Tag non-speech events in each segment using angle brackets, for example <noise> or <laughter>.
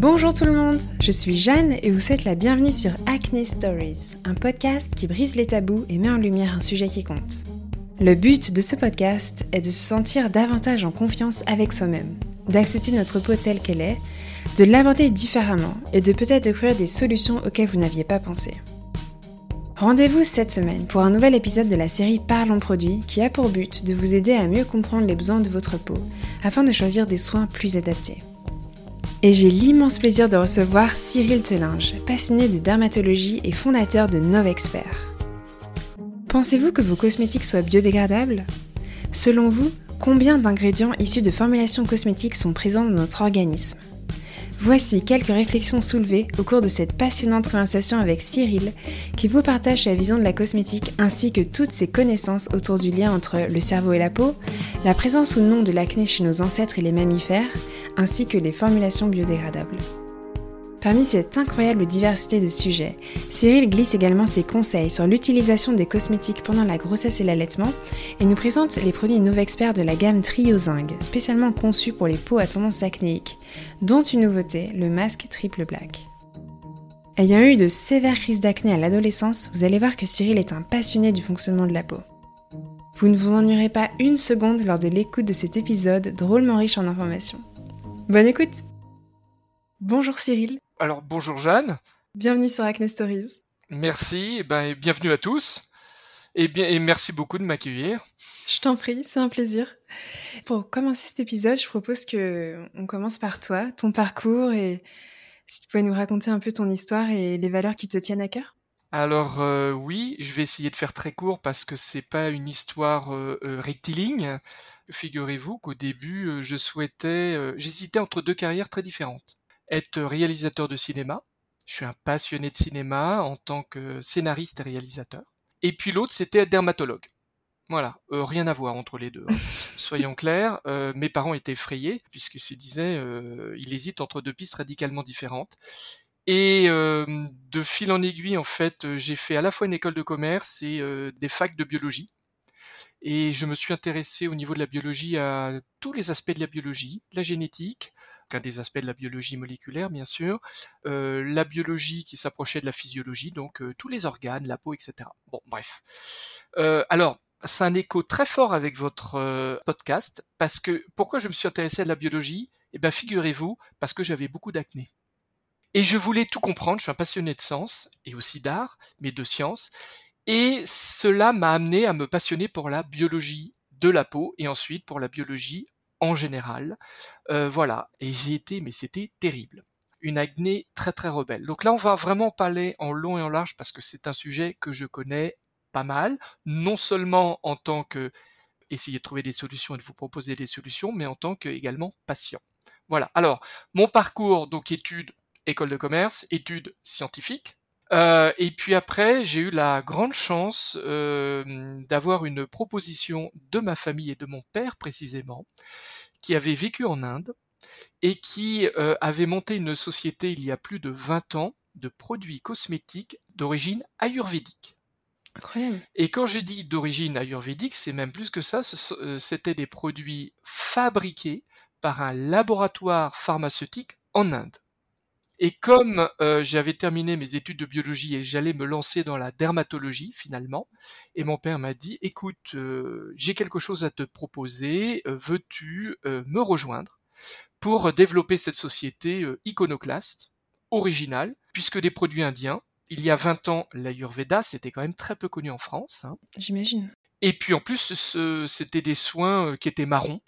Bonjour tout le monde, je suis Jeanne et vous souhaite la bienvenue sur Acne Stories, un podcast qui brise les tabous et met en lumière un sujet qui compte. Le but de ce podcast est de se sentir davantage en confiance avec soi-même, d'accepter notre peau telle qu'elle est, de l'aborder différemment et de peut-être découvrir des solutions auxquelles vous n'aviez pas pensé. Rendez-vous cette semaine pour un nouvel épisode de la série Parlons produits qui a pour but de vous aider à mieux comprendre les besoins de votre peau afin de choisir des soins plus adaptés. Et j'ai l'immense plaisir de recevoir Cyril Telinge, passionné de dermatologie et fondateur de Novexpert. Pensez-vous que vos cosmétiques soient biodégradables? Selon vous, combien d'ingrédients issus de formulations cosmétiques sont présents dans notre organisme? Voici quelques réflexions soulevées au cours de cette passionnante conversation avec Cyril, qui vous partage sa vision de la cosmétique ainsi que toutes ses connaissances autour du lien entre le cerveau et la peau, la présence ou non de l'acné chez nos ancêtres et les mammifères, ainsi que les formulations biodégradables. Parmi cette incroyable diversité de sujets, Cyril glisse également ses conseils sur l'utilisation des cosmétiques pendant la grossesse et l'allaitement et nous présente les produits Novexpert de la gamme Triozing, spécialement conçus pour les peaux à tendance acnéique, dont une nouveauté, le masque Triple Black. Ayant eu de sévères crises d'acné à l'adolescence, vous allez voir que Cyril est un passionné du fonctionnement de la peau. Vous ne vous ennuierez pas une seconde lors de l'écoute de cet épisode drôlement riche en informations. Bonne écoute Bonjour Cyril alors bonjour Jeanne. Bienvenue sur Acne Stories. Merci, et, ben, bienvenue à tous. Et, bien, et merci beaucoup de m'accueillir. Je t'en prie, c'est un plaisir. Pour commencer cet épisode, je propose que on commence par toi, ton parcours et si tu pouvais nous raconter un peu ton histoire et les valeurs qui te tiennent à cœur. Alors euh, oui, je vais essayer de faire très court parce que c'est pas une histoire euh, euh, rectiligne. Figurez-vous qu'au début, je souhaitais, j'hésitais entre deux carrières très différentes être réalisateur de cinéma. Je suis un passionné de cinéma en tant que scénariste et réalisateur. Et puis l'autre, c'était être dermatologue. Voilà, euh, rien à voir entre les deux. Hein. Soyons clairs, euh, mes parents étaient effrayés puisqu'ils se disaient, euh, il hésite entre deux pistes radicalement différentes. Et de fil en aiguille, en fait, j'ai fait à la fois une école de commerce et des facs de biologie. Et je me suis intéressé au niveau de la biologie à tous les aspects de la biologie, la génétique, qu'un des aspects de la biologie moléculaire, bien sûr, euh, la biologie qui s'approchait de la physiologie, donc euh, tous les organes, la peau, etc. Bon, bref. Euh, alors, c'est un écho très fort avec votre podcast, parce que pourquoi je me suis intéressé à la biologie? Eh bien, figurez-vous, parce que j'avais beaucoup d'acné. Et je voulais tout comprendre, je suis un passionné de sciences, et aussi d'art, mais de sciences, et cela m'a amené à me passionner pour la biologie de la peau, et ensuite pour la biologie en général. Euh, voilà, et j'y étais, mais c'était terrible. Une acné très très rebelle. Donc là, on va vraiment parler en long et en large parce que c'est un sujet que je connais pas mal, non seulement en tant que essayer de trouver des solutions et de vous proposer des solutions, mais en tant que également patient. Voilà. Alors, mon parcours, donc études, école de commerce, études scientifiques, euh, et puis après, j'ai eu la grande chance euh, d'avoir une proposition de ma famille et de mon père précisément, qui avait vécu en Inde et qui euh, avait monté une société il y a plus de 20 ans de produits cosmétiques d'origine ayurvédique. Incroyable. Et quand je dis d'origine ayurvédique, c'est même plus que ça, c'était des produits fabriqués par un laboratoire pharmaceutique en Inde. Et comme euh, j'avais terminé mes études de biologie et j'allais me lancer dans la dermatologie finalement, et mon père m'a dit, écoute, euh, j'ai quelque chose à te proposer, euh, veux-tu me rejoindre pour développer cette société iconoclaste, originale, puisque des produits indiens, il y a 20 ans, l'Ayurveda, c'était quand même très peu connu en France. Hein. J'imagine. Et puis en plus, c'était des soins qui étaient marrons,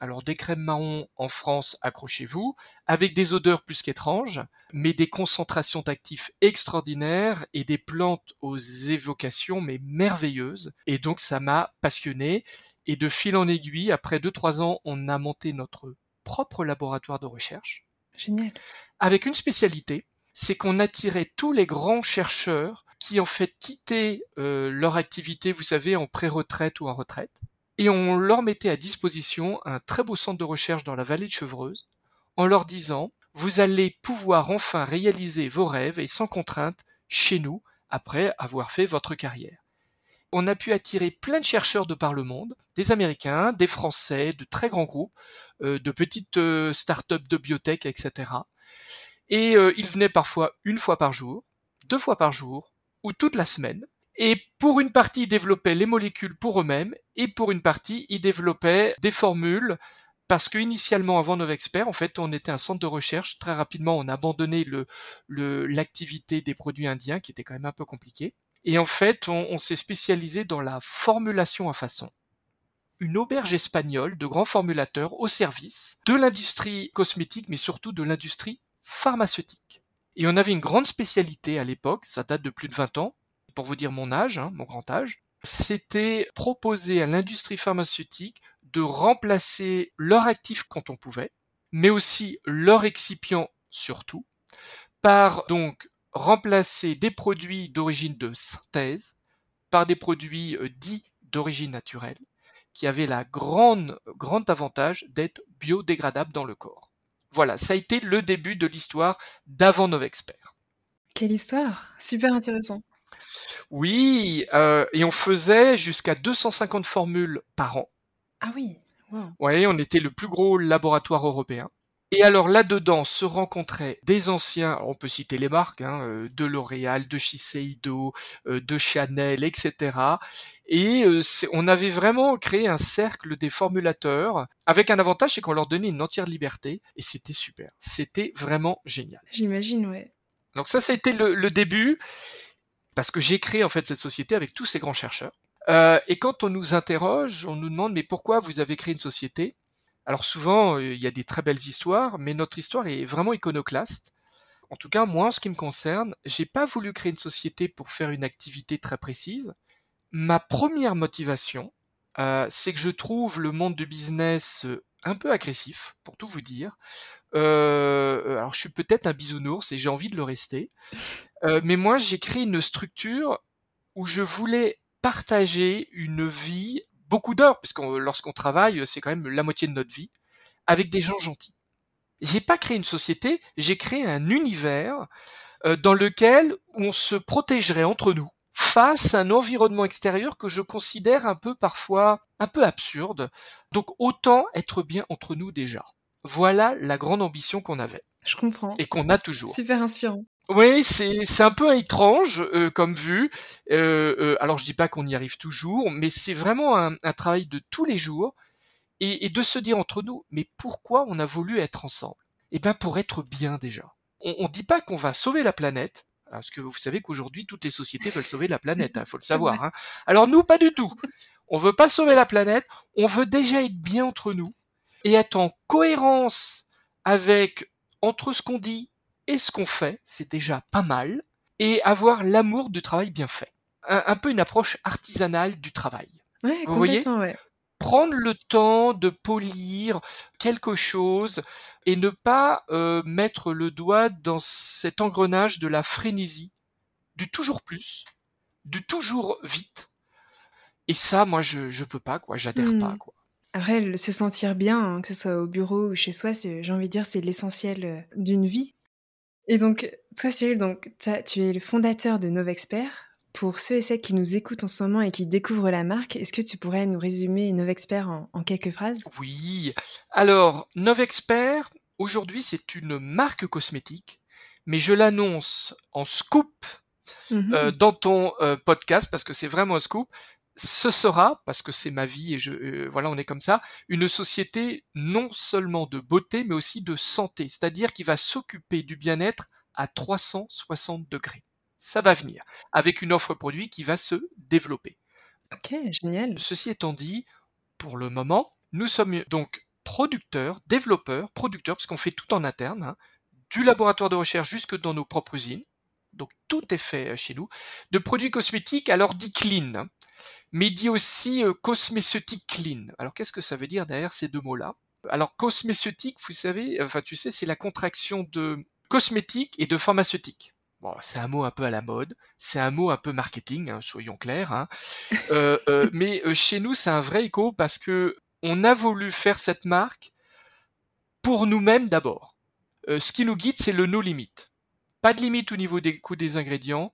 alors des crèmes marron en France, accrochez-vous, avec des odeurs plus qu'étranges, mais des concentrations d'actifs extraordinaires et des plantes aux évocations mais merveilleuses. Et donc ça m'a passionné. Et de fil en aiguille, après 2-3 ans, on a monté notre propre laboratoire de recherche. Génial. Avec une spécialité, c'est qu'on attirait tous les grands chercheurs qui en fait quittaient euh, leur activité, vous savez, en pré-retraite ou en retraite, et on leur mettait à disposition un très beau centre de recherche dans la vallée de Chevreuse, en leur disant vous allez pouvoir enfin réaliser vos rêves et sans contrainte chez nous après avoir fait votre carrière. On a pu attirer plein de chercheurs de par le monde, des Américains, des Français, de très grands groupes, euh, de petites euh, start-up de biotech, etc. Et euh, ils venaient parfois une fois par jour, deux fois par jour, ou toute la semaine. Et pour une partie, ils développaient les molécules pour eux-mêmes, et pour une partie, ils développaient des formules parce que initialement, avant Novexpert, en fait, on était un centre de recherche. Très rapidement, on a abandonné l'activité des produits indiens, qui était quand même un peu compliqué. Et en fait, on, on s'est spécialisé dans la formulation à façon. Une auberge espagnole de grands formulateurs au service de l'industrie cosmétique, mais surtout de l'industrie pharmaceutique. Et on avait une grande spécialité à l'époque, ça date de plus de 20 ans, pour vous dire mon âge, hein, mon grand âge, c'était proposer à l'industrie pharmaceutique de remplacer leur actif quand on pouvait, mais aussi leur excipient surtout, par donc remplacer des produits d'origine de synthèse par des produits euh, dits d'origine naturelle, qui avaient la grande, grand avantage d'être biodégradables dans le corps. Voilà, ça a été le début de l'histoire d'avant Novexpert. Quelle histoire Super intéressant. Oui, euh, et on faisait jusqu'à 250 formules par an. Ah oui. Oui, on était le plus gros laboratoire européen. Et alors là-dedans se rencontraient des anciens, on peut citer les marques, hein, euh, de L'Oréal, de Shiseido, euh, de Chanel, etc. Et on avait vraiment créé un cercle des formulateurs, avec un avantage, c'est qu'on leur donnait une entière liberté, et c'était super. C'était vraiment génial. J'imagine, ouais. Donc ça, ça a été le début parce que j'ai créé en fait cette société avec tous ces grands chercheurs. Euh, et quand on nous interroge, on nous demande mais pourquoi vous avez créé une société? Alors souvent, euh, il y a des très belles histoires, mais notre histoire est vraiment iconoclaste. En tout cas, moi, en ce qui me concerne, j'ai pas voulu créer une société pour faire une activité très précise. Ma première motivation, euh, c'est que je trouve le monde du business un peu agressif, pour tout vous dire. Euh, alors je suis peut-être un bisounours et j'ai envie de le rester. Euh, mais moi j'ai créé une structure où je voulais partager une vie, beaucoup d'heures, puisque lorsqu'on travaille, c'est quand même la moitié de notre vie, avec des gens gentils. J'ai pas créé une société, j'ai créé un univers euh, dans lequel on se protégerait entre nous face à un environnement extérieur que je considère un peu parfois un peu absurde. Donc autant être bien entre nous déjà. Voilà la grande ambition qu'on avait. Je comprends. Et qu'on a toujours. Super inspirant. Oui, c'est un peu étrange euh, comme vue. Euh, euh, alors je dis pas qu'on y arrive toujours, mais c'est vraiment un, travail de tous les jours et, de se dire entre nous, mais pourquoi on a voulu être ensemble? Eh bien pour être bien déjà. On, on dit pas qu'on va sauver la planète, parce que vous savez qu'aujourd'hui toutes les sociétés veulent sauver la <laughs> planète, il hein, faut le savoir. Hein. Alors nous pas du tout. On veut pas sauver la planète, on veut déjà être bien entre nous et être en cohérence avec entre ce qu'on dit et ce qu'on fait, c'est déjà pas mal, et avoir l'amour du travail bien fait. Un, peu une approche artisanale du travail. Vous voyez? ouais. Prendre le temps de polir quelque chose et ne pas euh, mettre le doigt dans cet engrenage de la frénésie, du toujours plus, du toujours vite. Et ça, moi, je je peux pas, quoi. J'adhère pas, mmh. quoi. Après, se sentir bien, hein, que ce soit au bureau ou chez soi, j'ai envie de dire, c'est l'essentiel euh, d'une vie. Et donc, toi, Cyril, donc, tu es le fondateur de Novexpert. Pour ceux et celles qui nous écoutent en ce moment et qui découvrent la marque, est-ce que tu pourrais nous résumer Novexpert en, en quelques phrases? Oui. Alors, Novexpert, aujourd'hui, c'est une marque cosmétique, mais je l'annonce en scoop mmh euh, dans ton euh, podcast parce que c'est vraiment un scoop ce sera, parce que c'est ma vie et je, euh, voilà, on est comme ça, une société non seulement de beauté, mais aussi de santé, c'est-à-dire qui va s'occuper du bien-être à 360 degrés. Ça va venir, avec une offre produit qui va se développer. Ok, génial. Ceci étant dit, pour le moment, nous sommes donc producteurs, développeurs, producteurs, parce qu'on fait tout en interne, hein, du laboratoire de recherche jusque dans nos propres usines. Donc tout est fait euh, chez nous, de produits cosmétiques alors dits clean. Hein mais dit aussi euh, cosméceutique clean. Alors qu'est-ce que ça veut dire derrière ces deux mots-là? Alors cosméceutique, vous savez, enfin tu sais, c'est la contraction de cosmétique et de pharmaceutique. Bon, c'est un mot un peu à la mode, c'est un mot un peu marketing, hein, soyons clairs. Hein. <laughs> Euh, euh, mais chez nous, c'est un vrai écho parce que on a voulu faire cette marque pour nous-mêmes d'abord. ce qui nous guide, c'est le no limit. Pas de limite au niveau des coûts des ingrédients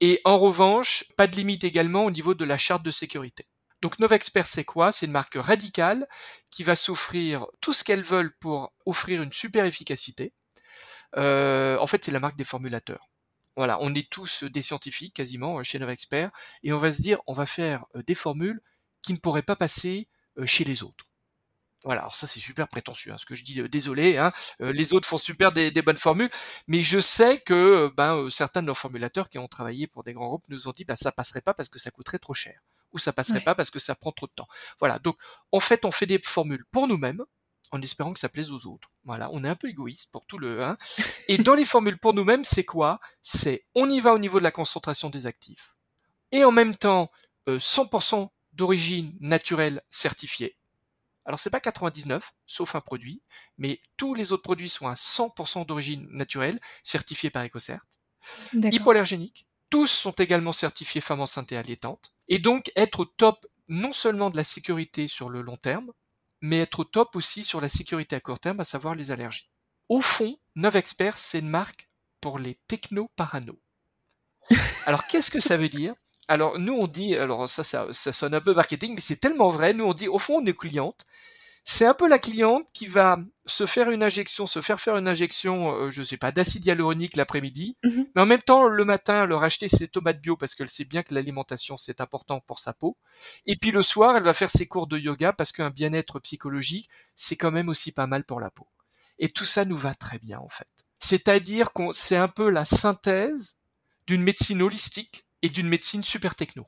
et en revanche, pas de limite également au niveau de la charte de sécurité. Donc Novexpert, c'est quoi? C'est une marque radicale qui va s'offrir tout ce qu'elles veulent pour offrir une super efficacité. Euh, en fait, c'est la marque des formulateurs. Voilà, on est tous des scientifiques quasiment chez Novexpert et on va se dire, on va faire des formules qui ne pourraient pas passer chez les autres. Voilà, alors ça c'est super prétentieux, hein, ce que je dis, désolé, hein, les autres font super des, bonnes formules, mais je sais que ben, certains de nos formulateurs qui ont travaillé pour des grands groupes nous ont dit bah, ça passerait pas parce que ça coûterait trop cher, ou ça passerait pas parce que ça prend trop de temps. Voilà, donc en fait on fait des formules pour nous-mêmes, en espérant que ça plaise aux autres. Voilà, on est un peu égoïste pour tout le. Hein. Et dans les formules pour nous-mêmes, c'est quoi? C'est on y va au niveau de la concentration des actifs, et en même temps 100% d'origine naturelle certifiée. Alors c'est pas 99, sauf un produit, mais tous les autres produits sont à 100% d'origine naturelle, certifiés par EcoCert. Hypoallergéniques, tous sont également certifiés femmes enceintes et allaitantes. Et donc être au top non seulement de la sécurité sur le long terme, mais être au top aussi sur la sécurité à court terme, à savoir les allergies. Au fond, Novexpert, c'est une marque pour les techno-parano. <laughs> Alors qu'est-ce que ça veut dire? Alors nous on dit, alors ça, ça, sonne un peu marketing, mais c'est tellement vrai. Nous on dit, au fond on est cliente. C'est un peu la cliente qui va se faire une injection, se faire faire une injection, euh, je sais pas, d'acide hyaluronique l'après-midi, mhm. mais en même temps le matin elle va racheter ses tomates bio parce qu'elle sait bien que l'alimentation c'est important pour sa peau. Et puis le soir elle va faire ses cours de yoga parce qu'un bien-être psychologique c'est quand même aussi pas mal pour la peau. Et tout ça nous va très bien en fait. C'est-à-dire qu'on c'est un peu la synthèse d'une médecine holistique et d'une médecine super techno.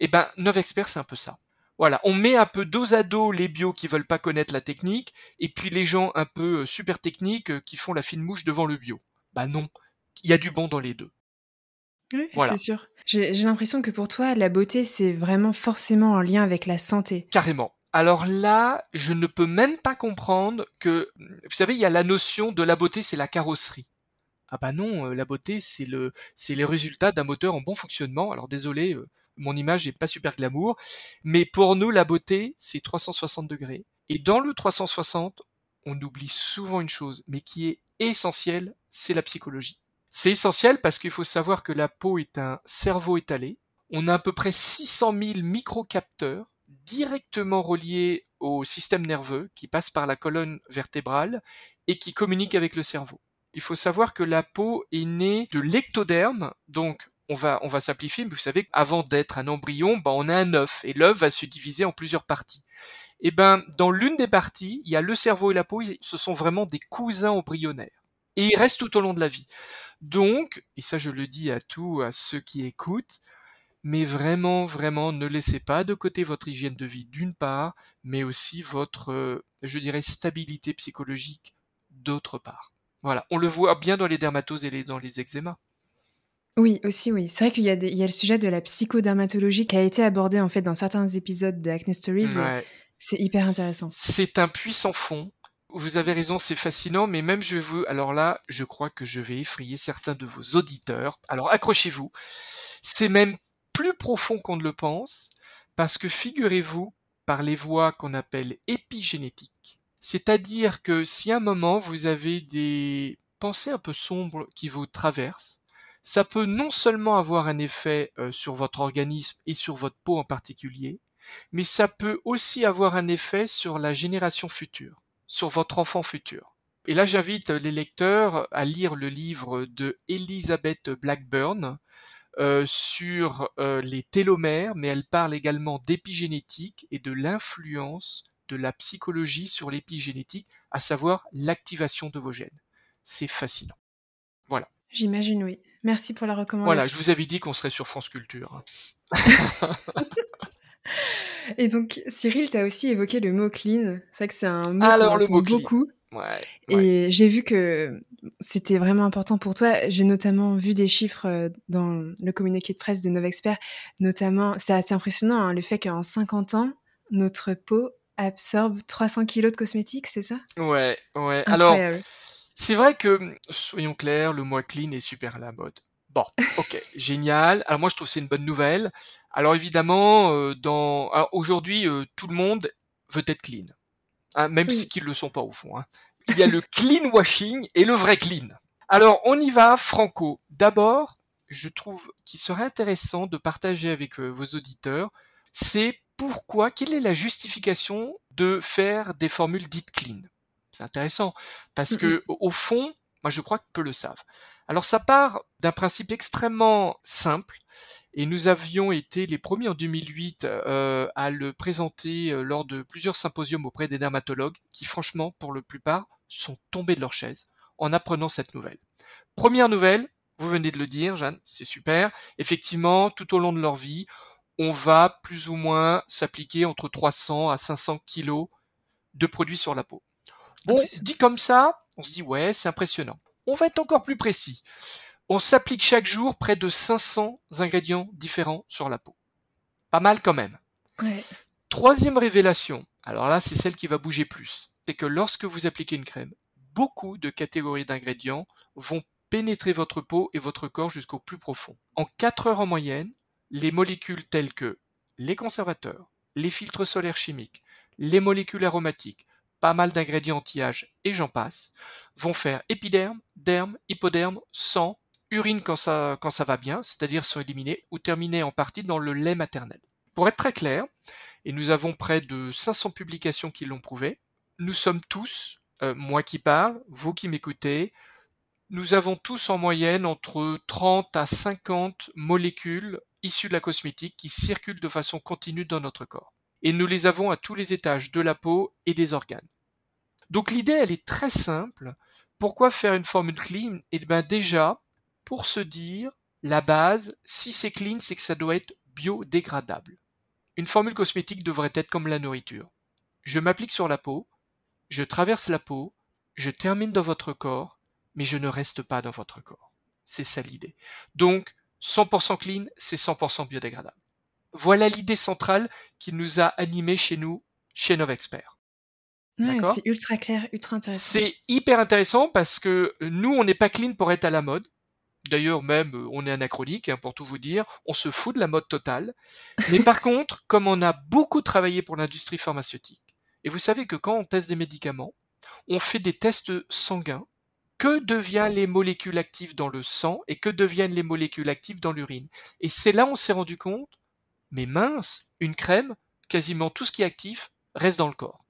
Et eh ben, Novexpert, c'est un peu ça. Voilà, on met un peu dos à dos les bios qui veulent pas connaître la technique, et puis les gens un peu euh, super techniques euh, qui font la fine mouche devant le bio. Bah non, il y a du bon dans les deux. Oui, c'est sûr. J'ai l'impression que pour toi, la beauté, c'est vraiment forcément en lien avec la santé. Carrément. Alors là, je ne peux même pas comprendre que, vous savez, il y a la notion de la beauté, c'est la carrosserie. Ah bah non, euh, la beauté, c'est le, c'est les résultats d'un moteur en bon fonctionnement. Alors désolé, mon image n'est pas super glamour, mais pour nous, la beauté, c'est 360 degrés. Et dans le 360, on oublie souvent une chose, mais qui est essentielle, c'est la psychologie. C'est essentiel parce qu'il faut savoir que la peau est un cerveau étalé. On a à peu près 600 000 microcapteurs directement reliés au système nerveux qui passe par la colonne vertébrale et qui communiquent avec le cerveau. Il faut savoir que la peau est née de l'ectoderme, donc on va, simplifier, mais vous savez qu'avant d'être un embryon, ben, on a un œuf, et l'œuf va se diviser en plusieurs parties. Et eh ben, dans l'une des parties, il y a le cerveau et la peau, ce sont vraiment des cousins embryonnaires. Et ils restent tout au long de la vie. Donc, et ça je le dis à tous, à ceux qui écoutent, mais vraiment, vraiment, ne laissez pas de côté votre hygiène de vie d'une part, mais aussi votre, euh, je dirais, stabilité psychologique d'autre part. Voilà, on le voit bien dans les dermatoses et dans les eczémas. Oui, aussi, oui. C'est vrai qu'il y, a le sujet de la psychodermatologie qui a été abordé en fait dans certains épisodes de Acne Stories. C'est hyper intéressant. C'est un puissant fond. Vous avez raison, c'est fascinant, mais même je veux. Alors là, je crois que je vais effrayer certains de vos auditeurs. Alors accrochez-vous. C'est même plus profond qu'on ne le pense, parce que figurez-vous, par les voies qu'on appelle épigénétiques, c'est-à-dire que si à un moment vous avez des pensées un peu sombres qui vous traversent, ça peut non seulement avoir un effet euh, sur votre organisme et sur votre peau en particulier, mais ça peut aussi avoir un effet sur la génération future, sur votre enfant futur. Et là, j'invite les lecteurs à lire le livre de Elizabeth Blackburn euh, sur euh, les télomères, mais elle parle également d'épigénétique et de l'influence de la psychologie sur l'épigénétique, à savoir l'activation de vos gènes. C'est fascinant. Voilà. J'imagine, oui. Merci pour la recommandation. Voilà, je vous avais dit qu'on serait sur France Culture. <laughs> Et donc, Cyril, tu as aussi évoqué le mot clean. C'est vrai que c'est un mot Alors, le mot beaucoup. Ouais, Et j'ai vu que c'était vraiment important pour toi. J'ai notamment vu des chiffres euh, dans le communiqué de presse de Novexpert. Notamment, c'est assez impressionnant hein, le fait qu'en 50 ans, notre peau absorbe 300 kilos de cosmétiques, c'est ça? Ouais, ouais. Alors, c'est vrai que, soyons clairs, le mois clean est super à la mode. Bon, ok, <laughs> génial. Alors moi, je trouve que c'est une bonne nouvelle. Alors évidemment, euh, dans aujourd'hui, euh, tout le monde veut être clean, hein, même si qu'ils le sont pas au fond. Hein. Il y a le clean washing et le vrai clean. Alors on y va, Franco. D'abord, je trouve qu'il serait intéressant de partager avec euh, vos auditeurs, c'est pourquoi, quelle est la justification de faire des formules dites clean? C'est intéressant parce que au fond, Moi, je crois que peu le savent. Alors, ça part d'un principe extrêmement simple, et nous avions été les premiers en 2008 euh, à le présenter euh, lors de plusieurs symposiums auprès des dermatologues, qui franchement, pour la plupart, sont tombés de leur chaise en apprenant cette nouvelle. Première nouvelle, vous venez de le dire, Jeanne, c'est super. Effectivement, tout au long de leur vie, on va plus ou moins s'appliquer entre 300 à 500 kilos de produits sur la peau. Bon, dit comme ça, on se dit ouais, c'est impressionnant. On va être encore plus précis. On s'applique chaque jour près de 500 ingrédients différents sur la peau. Pas mal quand même. Troisième révélation, alors là c'est celle qui va bouger plus, c'est que lorsque vous appliquez une crème, beaucoup de catégories d'ingrédients vont pénétrer votre peau et votre corps jusqu'au plus profond. En 4 heures en moyenne, les molécules telles que les conservateurs, les filtres solaires chimiques, les molécules aromatiques, pas mal d'ingrédients anti-âge et j'en passe, vont faire épiderme, derme, hypoderme, sang, urine quand ça, va bien, c'est-à-dire sont éliminés ou terminés en partie dans le lait maternel. Pour être très clair, et nous avons près de 500 publications qui l'ont prouvé, nous sommes tous, euh, moi qui parle, vous qui m'écoutez, nous avons tous en moyenne entre 30 à 50 molécules issues de la cosmétique qui circulent de façon continue dans notre corps et nous les avons à tous les étages de la peau et des organes. Donc l'idée, elle est très simple. Pourquoi faire une formule clean? Eh bien déjà, pour se dire, la base, si c'est clean, c'est que ça doit être biodégradable. Une formule cosmétique devrait être comme la nourriture. Je m'applique sur la peau, je traverse la peau, je termine dans votre corps, mais je ne reste pas dans votre corps. C'est ça l'idée. Donc, 100% clean, c'est 100% biodégradable. Voilà l'idée centrale qui nous a animés chez nous, chez Novexpert. c'est ultra clair, ultra intéressant. C'est hyper intéressant parce que nous, on n'est pas clean pour être à la mode. D'ailleurs, même, euh, on est anachronique, hein, pour tout vous dire. On se fout de la mode totale. Mais par <laughs> contre, comme on a beaucoup travaillé pour l'industrie pharmaceutique, et vous savez que quand on teste des médicaments, on fait des tests sanguins. Que deviennent les molécules actives dans le sang et que deviennent les molécules actives dans l'urine? Et c'est là on s'est rendu compte mais mince, une crème, quasiment tout ce qui est actif reste dans le corps.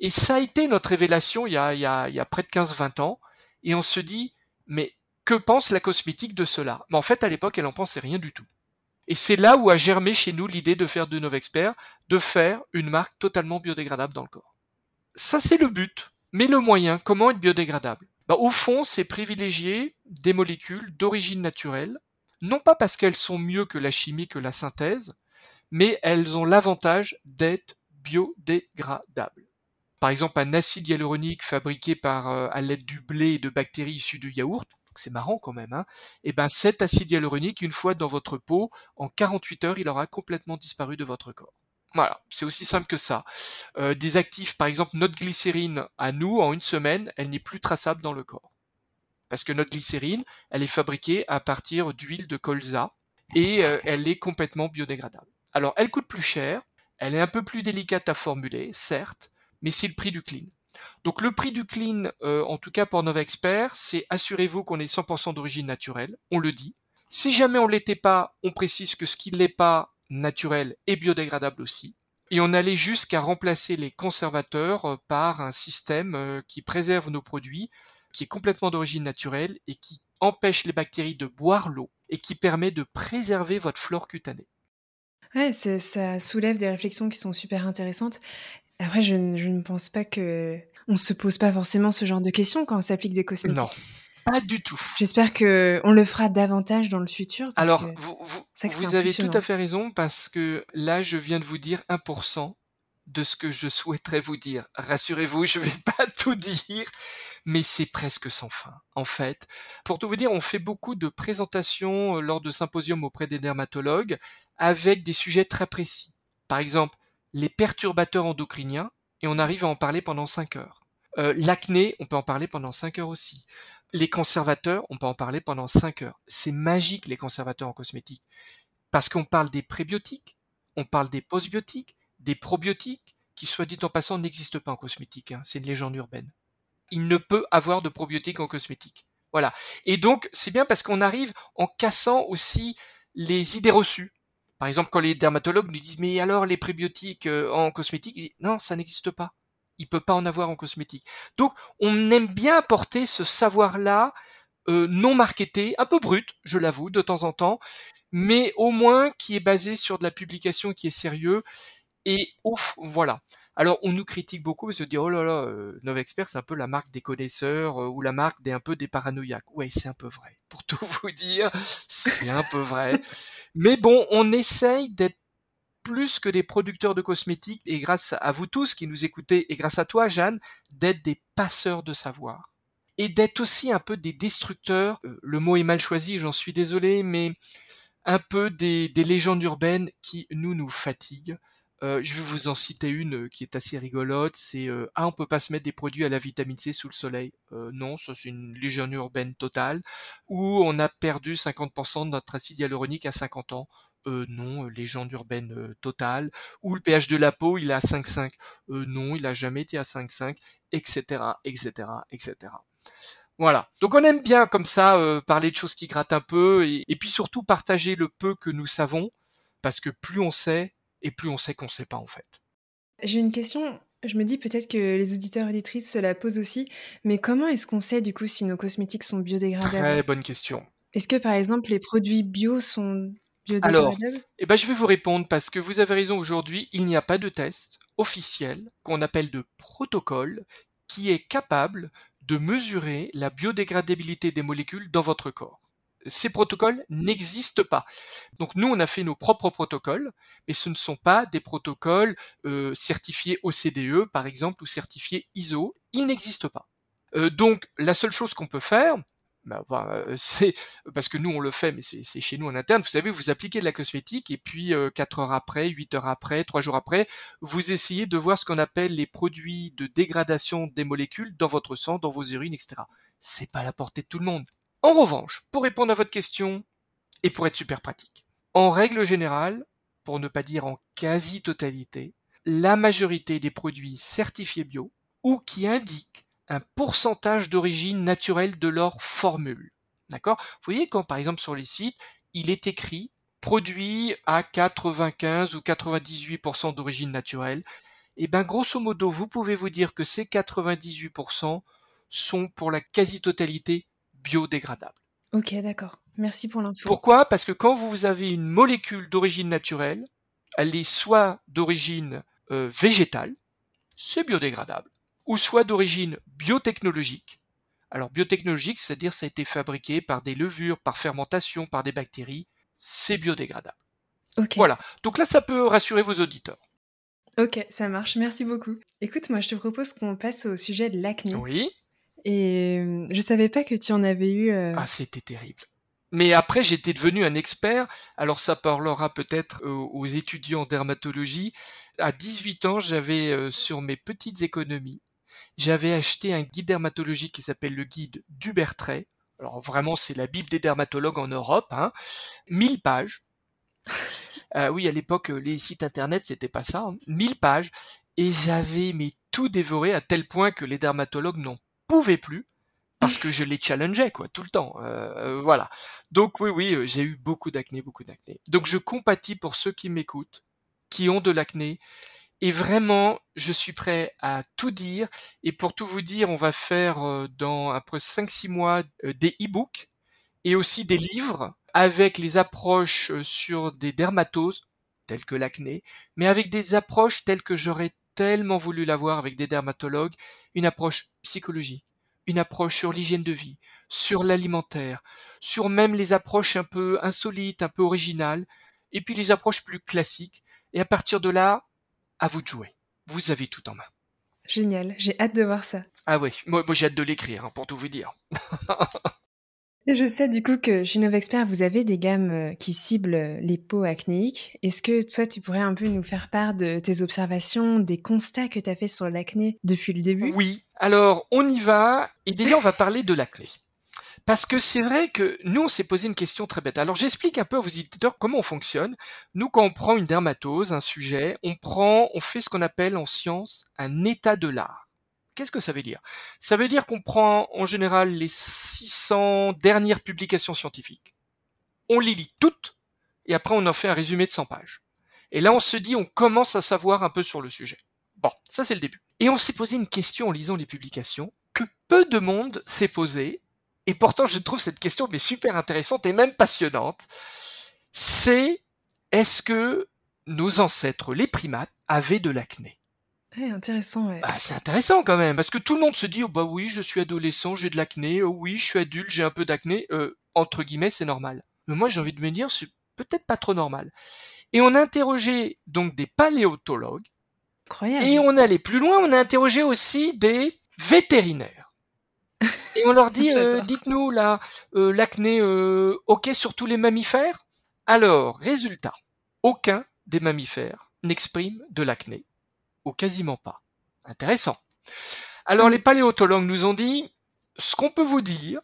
Et ça a été notre révélation il y a, il y a, près de 15-20 ans, et on se dit, mais que pense la cosmétique de cela? Mais en fait, à l'époque, elle n'en pensait rien du tout. Et c'est là où a germé chez nous l'idée de faire de Novexpert, de faire une marque totalement biodégradable dans le corps. Ça, c'est le but. Mais le moyen, comment être biodégradable? Bah, Au fond, c'est privilégier des molécules d'origine naturelle, non pas parce qu'elles sont mieux que la chimie, que la synthèse, mais elles ont l'avantage d'être biodégradables. Par exemple, un acide hyaluronique fabriqué par, euh, à l'aide du blé et de bactéries issues du yaourt, c'est marrant quand même, hein, et eh ben cet acide hyaluronique, une fois dans votre peau, en 48 heures, il aura complètement disparu de votre corps. Voilà, c'est aussi simple que ça. Euh, des actifs, par exemple notre glycérine, à nous, en une semaine, elle n'est plus traçable dans le corps parce que notre glycérine, elle est fabriquée à partir d'huile de colza et euh, elle est complètement biodégradable. Alors, elle coûte plus cher, elle est un peu plus délicate à formuler, certes, mais c'est le prix du clean. Donc le prix du clean, euh, en tout cas pour Nova Expert, c'est assurez-vous qu'on est 100% d'origine naturelle, on le dit. Si jamais on l'était pas, on précise que ce qui ne l'est pas naturel est biodégradable aussi. Et on allait jusqu'à remplacer les conservateurs euh, par un système qui préserve nos produits qui est complètement d'origine naturelle et qui empêche les bactéries de boire l'eau et qui permet de préserver votre flore cutanée. Ouais, ça soulève des réflexions qui sont super intéressantes. Après, je, ne pense pas que on se pose pas forcément ce genre de questions quand on s'applique des cosmétiques. Non, pas du tout. J'espère que on le fera davantage dans le futur. Alors, vous, vous avez tout à fait raison parce que là, je viens de vous dire 1% de ce que je souhaiterais vous dire. Rassurez-vous, je ne vais <laughs> pas tout dire mais c'est presque sans fin. En fait, pour tout vous dire, on fait beaucoup de présentations euh, lors de symposiums auprès des dermatologues avec des sujets très précis. Par exemple, les perturbateurs endocriniens, et on arrive à en parler pendant 5 heures. Euh, L'acné, on peut en parler pendant 5 heures aussi. Les conservateurs, on peut en parler pendant 5 heures. C'est magique les conservateurs en cosmétique. Parce qu'on parle des prébiotiques, on parle des postbiotiques, des probiotiques, qui, soit dit en passant, n'existent pas en cosmétique. Hein. c'est une légende urbaine il ne peut avoir de probiotiques en cosmétique. Voilà. Et donc, c'est bien parce qu'on arrive en cassant aussi les idées reçues. Par exemple, quand les dermatologues nous disent mais alors les prébiotiques euh, en cosmétique, non, ça n'existe pas. il peut pas en avoir en cosmétique. Donc, on aime bien apporter ce savoir-là euh, non marketé, un peu brut, je l'avoue, de temps en temps, mais au moins qui est basé sur de la publication qui est sérieux. Et ouf, voilà. Alors, on nous critique beaucoup parce qu'on dit, oh là là, euh, Novexpert, c'est un peu la marque des connaisseurs euh, ou la marque des un peu des paranoïaques. Ouais, c'est un peu vrai. <laughs> Pour tout vous dire, c'est un peu vrai. Mais bon, on essaye d'être plus que des producteurs de cosmétiques et grâce à vous tous qui nous écoutez et grâce à toi, Jeanne, d'être des passeurs de savoir et d'être aussi un peu des destructeurs. Euh, le mot est mal choisi, j'en suis désolé, mais un peu des, des légendes urbaines qui nous nous fatiguent. Euh, je vais vous en citer une euh, qui est assez rigolote. C'est euh, ah on peut pas se mettre des produits à la vitamine C sous le soleil. non, ça c'est une légende urbaine totale. Ou on a perdu 50% de notre acide hyaluronique à 50 ans. non, légende urbaine totale. Ou le pH de la peau, il est à 5,5. non, il a jamais été à 5,5, etc., etc., etc. Voilà. Donc on aime bien comme ça parler de choses qui grattent un peu et puis surtout partager le peu que nous savons parce que plus on sait, et plus on sait qu'on ne sait pas en fait. J'ai une question. Je me dis peut-être que les auditeurs et auditrices se la posent aussi, mais comment est-ce qu'on sait du coup si nos cosmétiques sont biodégradables? Très bonne question. Est-ce que par exemple les produits bio sont biodégradables? Alors, eh ben, je vais vous répondre parce que vous avez raison aujourd'hui, il n'y a pas de test officiel qu'on appelle de protocole qui est capable de mesurer la biodégradabilité des molécules dans votre corps ces protocoles n'existent pas. Donc nous, on a fait nos propres protocoles, mais ce ne sont pas des protocoles euh, certifiés OCDE, par exemple, ou certifiés ISO. Ils n'existent pas. Euh, donc la seule chose qu'on peut faire, bah, bah, <laughs> c'est parce que nous on le fait, mais c'est chez nous en interne. Vous savez, vous appliquez de la cosmétique et puis euh, 4 heures après, 8 heures après, 3 jours après, vous essayez de voir ce qu'on appelle les produits de dégradation des molécules dans votre sang, dans vos urines, etc. C'est pas la portée de tout le monde. En revanche, pour répondre à votre question, et pour être super pratique, en règle générale, pour ne pas dire en quasi-totalité, la majorité des produits certifiés bio ou qui indiquent un pourcentage d'origine naturelle de leur formule. D'accord? Vous voyez quand par exemple sur les sites, il est écrit produit à 95 ou 98% d'origine naturelle, et eh bien grosso modo, vous pouvez vous dire que ces 98% sont pour la quasi-totalité biodégradable. Ok, d'accord. Merci pour l'info. Pourquoi? Parce que quand vous avez une molécule d'origine naturelle, elle est soit d'origine euh, végétale, c'est biodégradable, ou soit d'origine biotechnologique. Alors biotechnologique, c'est-à-dire ça a été fabriqué par des levures, par fermentation, par des bactéries, c'est biodégradable. Ok. Voilà. Donc là, ça peut rassurer vos auditeurs. Ok, ça marche. Merci beaucoup. Écoute, moi, je te propose qu'on passe au sujet de l'acné. Oui. Et je savais pas que tu en avais eu. Ah, c'était terrible. Mais après, j'étais devenu un expert. Alors, ça parlera peut-être aux étudiants en dermatologie. À 18 ans, j'avais sur mes petites économies, j'avais acheté un guide dermatologique qui s'appelle le guide d'Ubertray. Alors vraiment, c'est la Bible des dermatologues en Europe. Hein. 1000 pages. Euh, <laughs> oui, à l'époque, les sites internet, c'était pas ça. 1000 hein. pages. Et j'avais mais tout dévoré à tel point que les dermatologues n'ont pouvais plus parce que je les challengeais quoi tout le temps. Euh, euh, voilà. Donc oui oui, euh, j'ai eu beaucoup d'acné, beaucoup d'acné. Donc je compatis pour ceux qui m'écoutent, qui ont de l'acné. Et vraiment, je suis prêt à tout dire. Et pour tout vous dire, on va faire dans après 5-6 mois des e-books et aussi des livres avec les approches sur des dermatoses telles que l'acné, mais avec des approches telles que j'aurais tellement voulu l'avoir avec des dermatologues, une approche psychologie, une approche sur l'hygiène de vie, sur l'alimentaire, sur même les approches un peu insolites, un peu originales, et puis les approches plus classiques. Et à partir de là, à vous de jouer. Vous avez tout en main. Génial, j'ai hâte de voir ça. Ah oui, moi, j'ai hâte de l'écrire, hein, pour tout vous dire. <laughs> Je sais du coup que chez Novexpert, vous avez des gammes euh, qui ciblent les peaux acnéiques. Est-ce que toi, tu pourrais un peu nous faire part de tes observations, des constats que tu as fait sur l'acné depuis le début? Oui, alors on y va. Et déjà, on va parler de l'acné. Parce que c'est vrai que nous, on s'est posé une question très bête. Alors j'explique un peu à vos éditeurs comment on fonctionne. Nous, quand on prend une dermatose, un sujet, on prend, on fait ce qu'on appelle en science un état de l'art. Qu'est-ce que ça veut dire? Ça veut dire qu'on prend en général les 600 dernières publications scientifiques, on les lit toutes, et après on en fait un résumé de 100 pages. Et là on se dit, on commence à savoir un peu sur le sujet. Bon, ça c'est le début. Et on s'est posé une question en lisant les publications que peu de monde s'est posé, et pourtant je trouve cette question super intéressante et même passionnante. C'est est-ce que nos ancêtres, les primates, avaient de l'acné? Ouais, intéressant, ouais. bah, c'est intéressant quand même, parce que tout le monde se dit, oh, bah oui, je suis adolescent, j'ai de l'acné, oh oui, je suis adulte, j'ai un peu d'acné, euh, entre guillemets, c'est normal. Mais moi, j'ai envie de me dire, c'est peut-être pas trop normal. Et on a interrogé donc des paléontologues, Incroyable. et on est allé plus loin, on a interrogé aussi des vétérinaires. <laughs> Et on leur dit, euh, dites-nous là, euh, l'acné, ok sur tous les mammifères? Alors, résultat, aucun des mammifères n'exprime de l'acné, ou quasiment pas. Intéressant. Alors, les paléontologues nous ont dit, ce qu'on peut vous dire,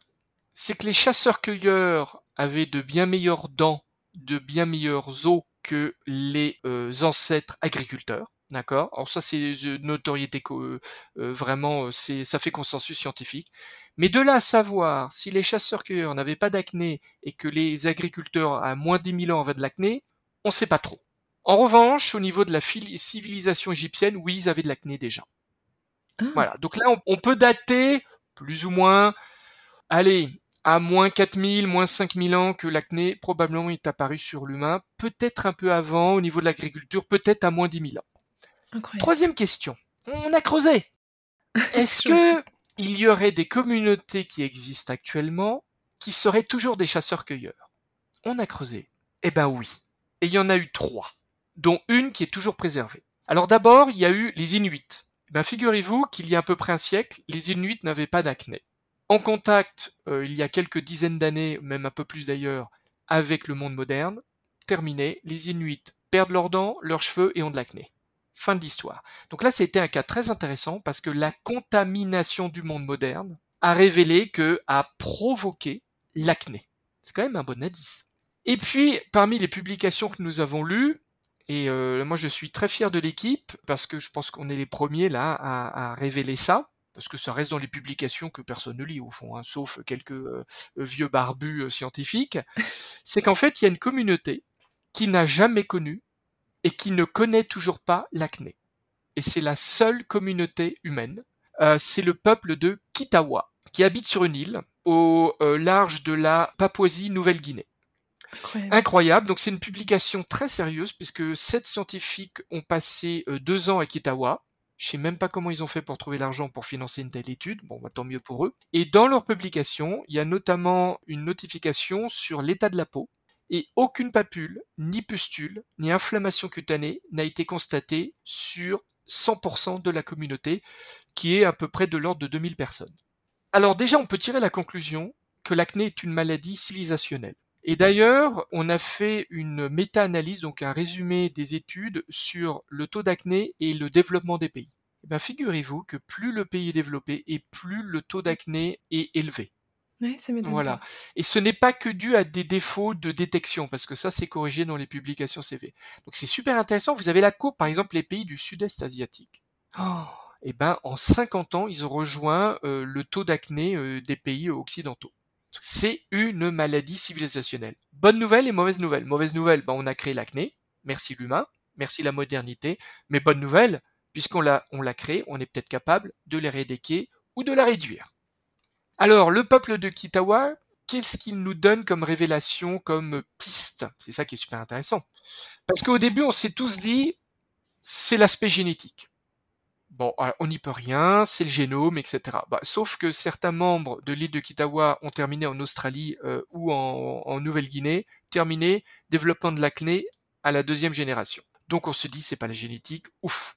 c'est que les chasseurs-cueilleurs avaient de bien meilleures dents, de bien meilleurs os que les euh, ancêtres agriculteurs. D'accord? Alors ça, c'est une notoriété co- euh, euh, vraiment, euh, c'est ça fait consensus scientifique. Mais de là à savoir si les chasseurs-cueilleurs n'avaient pas d'acné et que les agriculteurs à moins de 10 000 ans avaient de l'acné, on ne sait pas trop. En revanche, au niveau de la civilisation égyptienne, oui, ils avaient de l'acné déjà. Ah, Voilà. Donc là, on, on peut dater plus ou moins, allez, à moins 4000, moins 5000 ans que l'acné probablement est apparu sur l'humain, peut-être un peu avant au niveau de l'agriculture, peut-être à moins 10 000 ans. incroyable. Troisième question. On a creusé. <laughs> Est-ce que il y aurait des communautés qui existent actuellement qui seraient toujours des chasseurs-cueilleurs? On a creusé. Eh ben oui. Et il y en a eu trois, dont une qui est toujours préservée. Alors d'abord, il y a eu les Inuits. Ben figurez-vous qu'il y a à peu près un siècle, les Inuits n'avaient pas d'acné. En contact, euh, il y a quelques dizaines d'années, même un peu plus d'ailleurs, avec le monde moderne, terminé, les Inuits perdent leurs dents, leurs cheveux et ont de l'acné. Fin de l'histoire. Donc là, c'était un cas très intéressant parce que la contamination du monde moderne a révélé que a provoqué l'acné. C'est quand même un bon indice. Et puis, parmi les publications que nous avons lues, et euh, moi je suis très fier de l'équipe parce que je pense qu'on est les premiers là à, à révéler ça, parce que ça reste dans les publications que personne ne lit au fond, hein, sauf quelques euh, vieux barbus euh, scientifiques, <laughs> c'est qu'en fait il y a une communauté qui n'a jamais connu et qui ne connaît toujours pas l'acné. Et c'est la seule communauté humaine. Euh, c'est le peuple de Kitawa, qui habite sur une île au large de la Papouasie-Nouvelle-Guinée. Incroyable. Donc c'est une publication très sérieuse puisque sept scientifiques ont passé euh, deux ans à Kitawa. Je sais même pas comment ils ont fait pour trouver l'argent pour financer une telle étude. Bon, bah, tant mieux pour eux. Et dans leur publication, il y a notamment une notification sur l'état de la peau. Et aucune papule, ni pustule, ni inflammation cutanée n'a été constatée sur 100% de la communauté, qui est à peu près de l'ordre de 2000 personnes. Alors déjà, on peut tirer la conclusion que l'acné est une maladie civilisationnelle. Et d'ailleurs, on a fait une méta-analyse, donc un résumé des études sur le taux d'acné et le développement des pays. Eh figurez-vous que plus le pays est développé et plus le taux d'acné est élevé. Ouais, ça Voilà. pas. Et ce n'est pas que dû à des défauts de détection, parce que ça, c'est corrigé dans les publications CV. Donc c'est super intéressant. Vous avez la courbe, par exemple, les pays du sud-est asiatique. Oh, et ben, en 50 ans, ils ont rejoint euh, le taux d'acné euh, des pays occidentaux. C'est une maladie civilisationnelle. Bonne nouvelle et mauvaise nouvelle. Mauvaise nouvelle, ben, on a créé l'acné. Merci l'humain, merci la modernité. Mais bonne nouvelle, puisqu'on l'a, on l'a créé, on est peut-être capable de l'éradiquer ou de la réduire. Alors, le peuple de Kitawa, qu'est-ce qu'il nous donne comme révélation, comme piste? C'est ça qui est super intéressant. Parce qu'au début, on s'est tous dit, c'est l'aspect génétique. Bon, on n'y peut rien, c'est le génome, etc. Bah, sauf que certains membres de l'île de Kitawa ont terminé en Australie euh, ou en, en Nouvelle-Guinée, terminé développement de l'acné à la deuxième génération. Donc on se dit, c'est pas la génétique, ouf.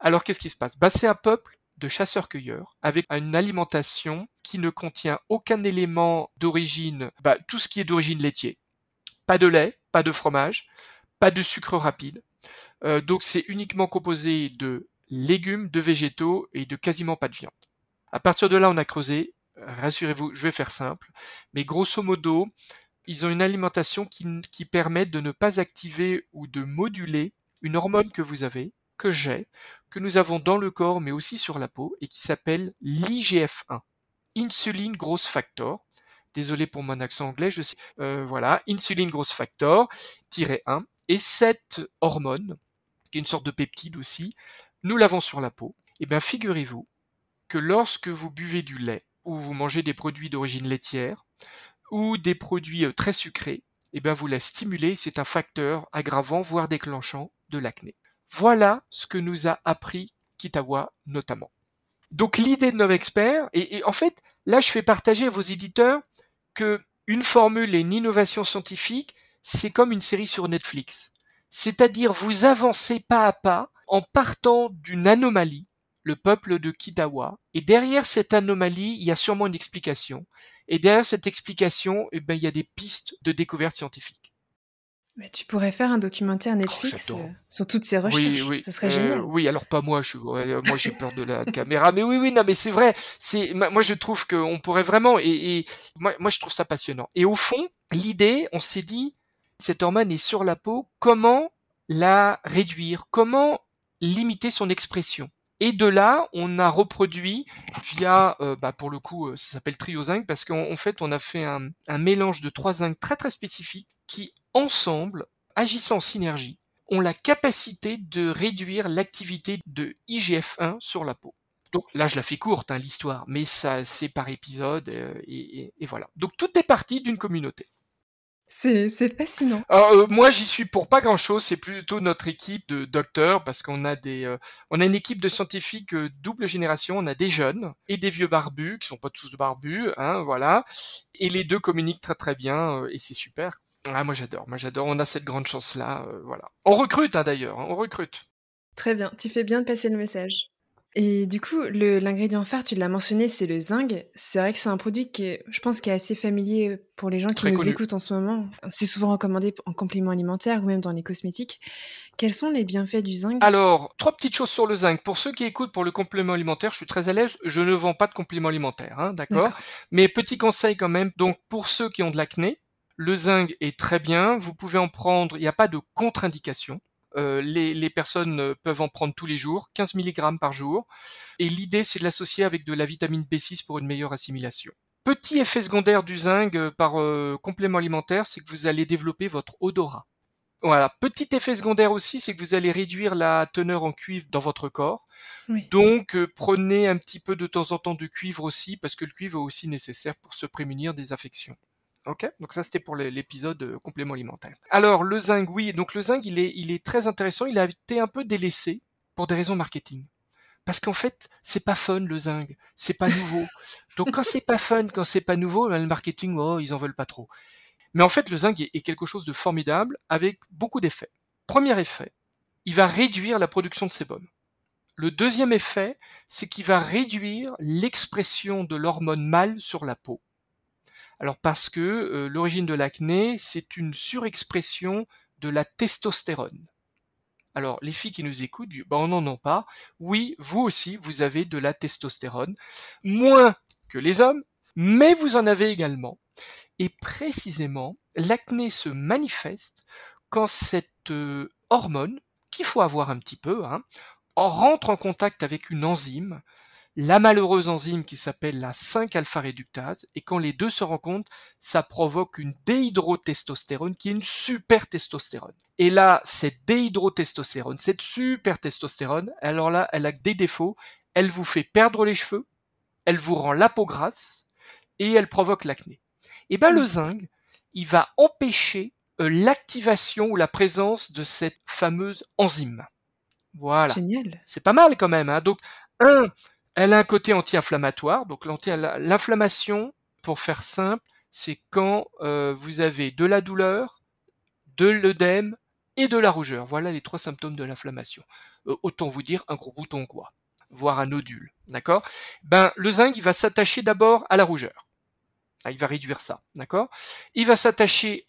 Alors qu'est-ce qui se passe? Bah, C'est un peuple de chasseurs-cueilleurs avec une alimentation qui ne contient aucun élément d'origine, bah, tout ce qui est d'origine laitier. Pas de lait, pas de fromage, pas de sucre rapide. Euh, donc c'est uniquement composé de légumes, de végétaux et de quasiment pas de viande. À partir de là, on a creusé. Rassurez-vous, je vais faire simple. Mais grosso modo, ils ont une alimentation qui, qui permet de ne pas activer ou de moduler une hormone que vous avez, que j'ai, que nous avons dans le corps mais aussi sur la peau et qui s'appelle l'IGF1, Insulin Growth Factor. Désolé pour mon accent anglais, je sais. Euh, voilà, Insulin Growth Factor 1. Et cette hormone, qui est une sorte de peptide aussi, nous l'avons sur la peau. Eh bien, figurez-vous que lorsque vous buvez du lait ou vous mangez des produits d'origine laitière ou des produits euh, très sucrés, eh bien, vous la stimulez. C'est un facteur aggravant, voire déclenchant de l'acné. Voilà ce que nous a appris Kitawa notamment. Donc l'idée de nos experts, et, en fait, là je fais partager à vos éditeurs que une formule et une innovation scientifique, c'est comme une série sur Netflix. C'est-à-dire vous avancez pas à pas en partant d'une anomalie, le peuple de Kitawa, et derrière cette anomalie, il y a sûrement une explication. Et derrière cette explication, eh ben, il y a des pistes de découverte scientifique. Mais tu pourrais faire un documentaire oh, Netflix euh, sur toutes ces recherches. Oui, oui. Ça serait euh, génial. Oui, alors pas moi. Je, moi, j'ai peur de la caméra. Mais oui, oui, non, mais c'est vrai. C'est moi, je trouve qu'on pourrait vraiment. Et, moi, moi, je trouve ça passionnant. Et au fond, l'idée, on s'est dit, cette hormone est sur la peau. Comment la réduire? Comment limiter son expression et de là, on a reproduit via, euh, bah pour le coup, euh, ça s'appelle trio zinc parce qu'en fait, on a fait un, mélange de trois zincs très très spécifiques qui, ensemble, agissant en synergie, ont la capacité de réduire l'activité de IGF-1 sur la peau. Donc là, je la fais courte, hein, l'histoire, mais ça, c'est par épisode, euh, et, et, voilà. Donc tout est parti d'une communauté. C'est, fascinant. Euh, moi, j'y suis pour pas grand-chose. C'est plutôt notre équipe de docteurs parce qu'on a des, euh, on a une équipe de scientifiques euh, double génération. On a des jeunes et des vieux barbus qui sont pas tous barbus, hein, voilà. Et les deux communiquent très très bien et c'est super. Ah, moi j'adore, moi j'adore. On a cette grande chance là, voilà. On recrute hein, d'ailleurs, hein, on recrute. Très bien. Tu fais bien de passer le message. Et du coup, l'ingrédient phare, tu l'as mentionné, c'est le zinc. C'est vrai que c'est un produit qui est, je pense, qui est assez familier pour les gens qui nous écoutent en ce moment. C'est souvent recommandé en complément alimentaire ou même dans les cosmétiques. Quels sont les bienfaits du zinc? Alors, trois petites choses sur le zinc. Pour ceux qui écoutent pour le complément alimentaire, je suis très à l'aise. Je ne vends pas de complément alimentaire, hein, d'accord? Mais petit conseil quand même. Donc, pour ceux qui ont de l'acné, le zinc est très bien. Vous pouvez en prendre. Il n'y a pas de contre-indication. Euh, les, personnes euh, peuvent en prendre tous les jours, 15 mg par jour. Et l'idée, c'est de l'associer avec de la vitamine B6 pour une meilleure assimilation. Petit effet secondaire du zinc euh, par complément alimentaire, c'est que vous allez développer votre odorat. Voilà. Petit effet secondaire aussi, c'est que vous allez réduire la teneur en cuivre dans votre corps. Donc, prenez un petit peu de temps en temps de cuivre aussi, parce que le cuivre est aussi nécessaire pour se prémunir des infections. Ok, donc ça c'était pour l'épisode euh, complément alimentaire. Alors le zinc, oui, donc le zinc il est, il est très intéressant, il a été un peu délaissé pour des raisons marketing. Parce qu'en fait, c'est pas fun le zinc, c'est pas nouveau. <laughs> Donc quand c'est pas fun, quand c'est pas nouveau, le marketing, oh, ils en veulent pas trop. Mais en fait, le zinc est, est quelque chose de formidable avec beaucoup d'effets. Premier effet, il va réduire la production de sébum. Le deuxième effet, c'est qu'il va réduire l'expression de l'hormone mâle sur la peau. Alors parce que euh, l'origine de l'acné, c'est une surexpression de la testostérone. Alors les filles qui nous écoutent, ben on n'en a pas. Oui, vous aussi, vous avez de la testostérone, moins que les hommes, mais vous en avez également. Et précisément, l'acné se manifeste quand cette euh, hormone, qu'il faut avoir un petit peu, hein, rentre en contact avec une enzyme la malheureuse enzyme qui s'appelle la 5-alpha-réductase, et quand les deux se rencontrent, ça provoque une déhydrotestostérone qui est une super testostérone. Et là, cette déhydrotestostérone, cette super testostérone, alors là, elle a des défauts, elle vous fait perdre les cheveux, elle vous rend la peau grasse, et elle provoque l'acné. Et ben le zinc, il va empêcher euh, l'activation ou la présence de cette fameuse enzyme. Voilà. Génial. C'est pas mal quand même. Hein. Donc, un, elle a un côté anti-inflammatoire. Donc l'inflammation, pour faire simple, c'est quand euh, vous avez de la douleur, de l'œdème et de la rougeur. Voilà les trois symptômes de l'inflammation. Euh, autant vous dire un gros bouton quoi, voire un nodule. D'accord? Ben le zinc, va s'attacher d'abord à la rougeur. Ah, il va réduire ça, d'accord? Il va s'attacher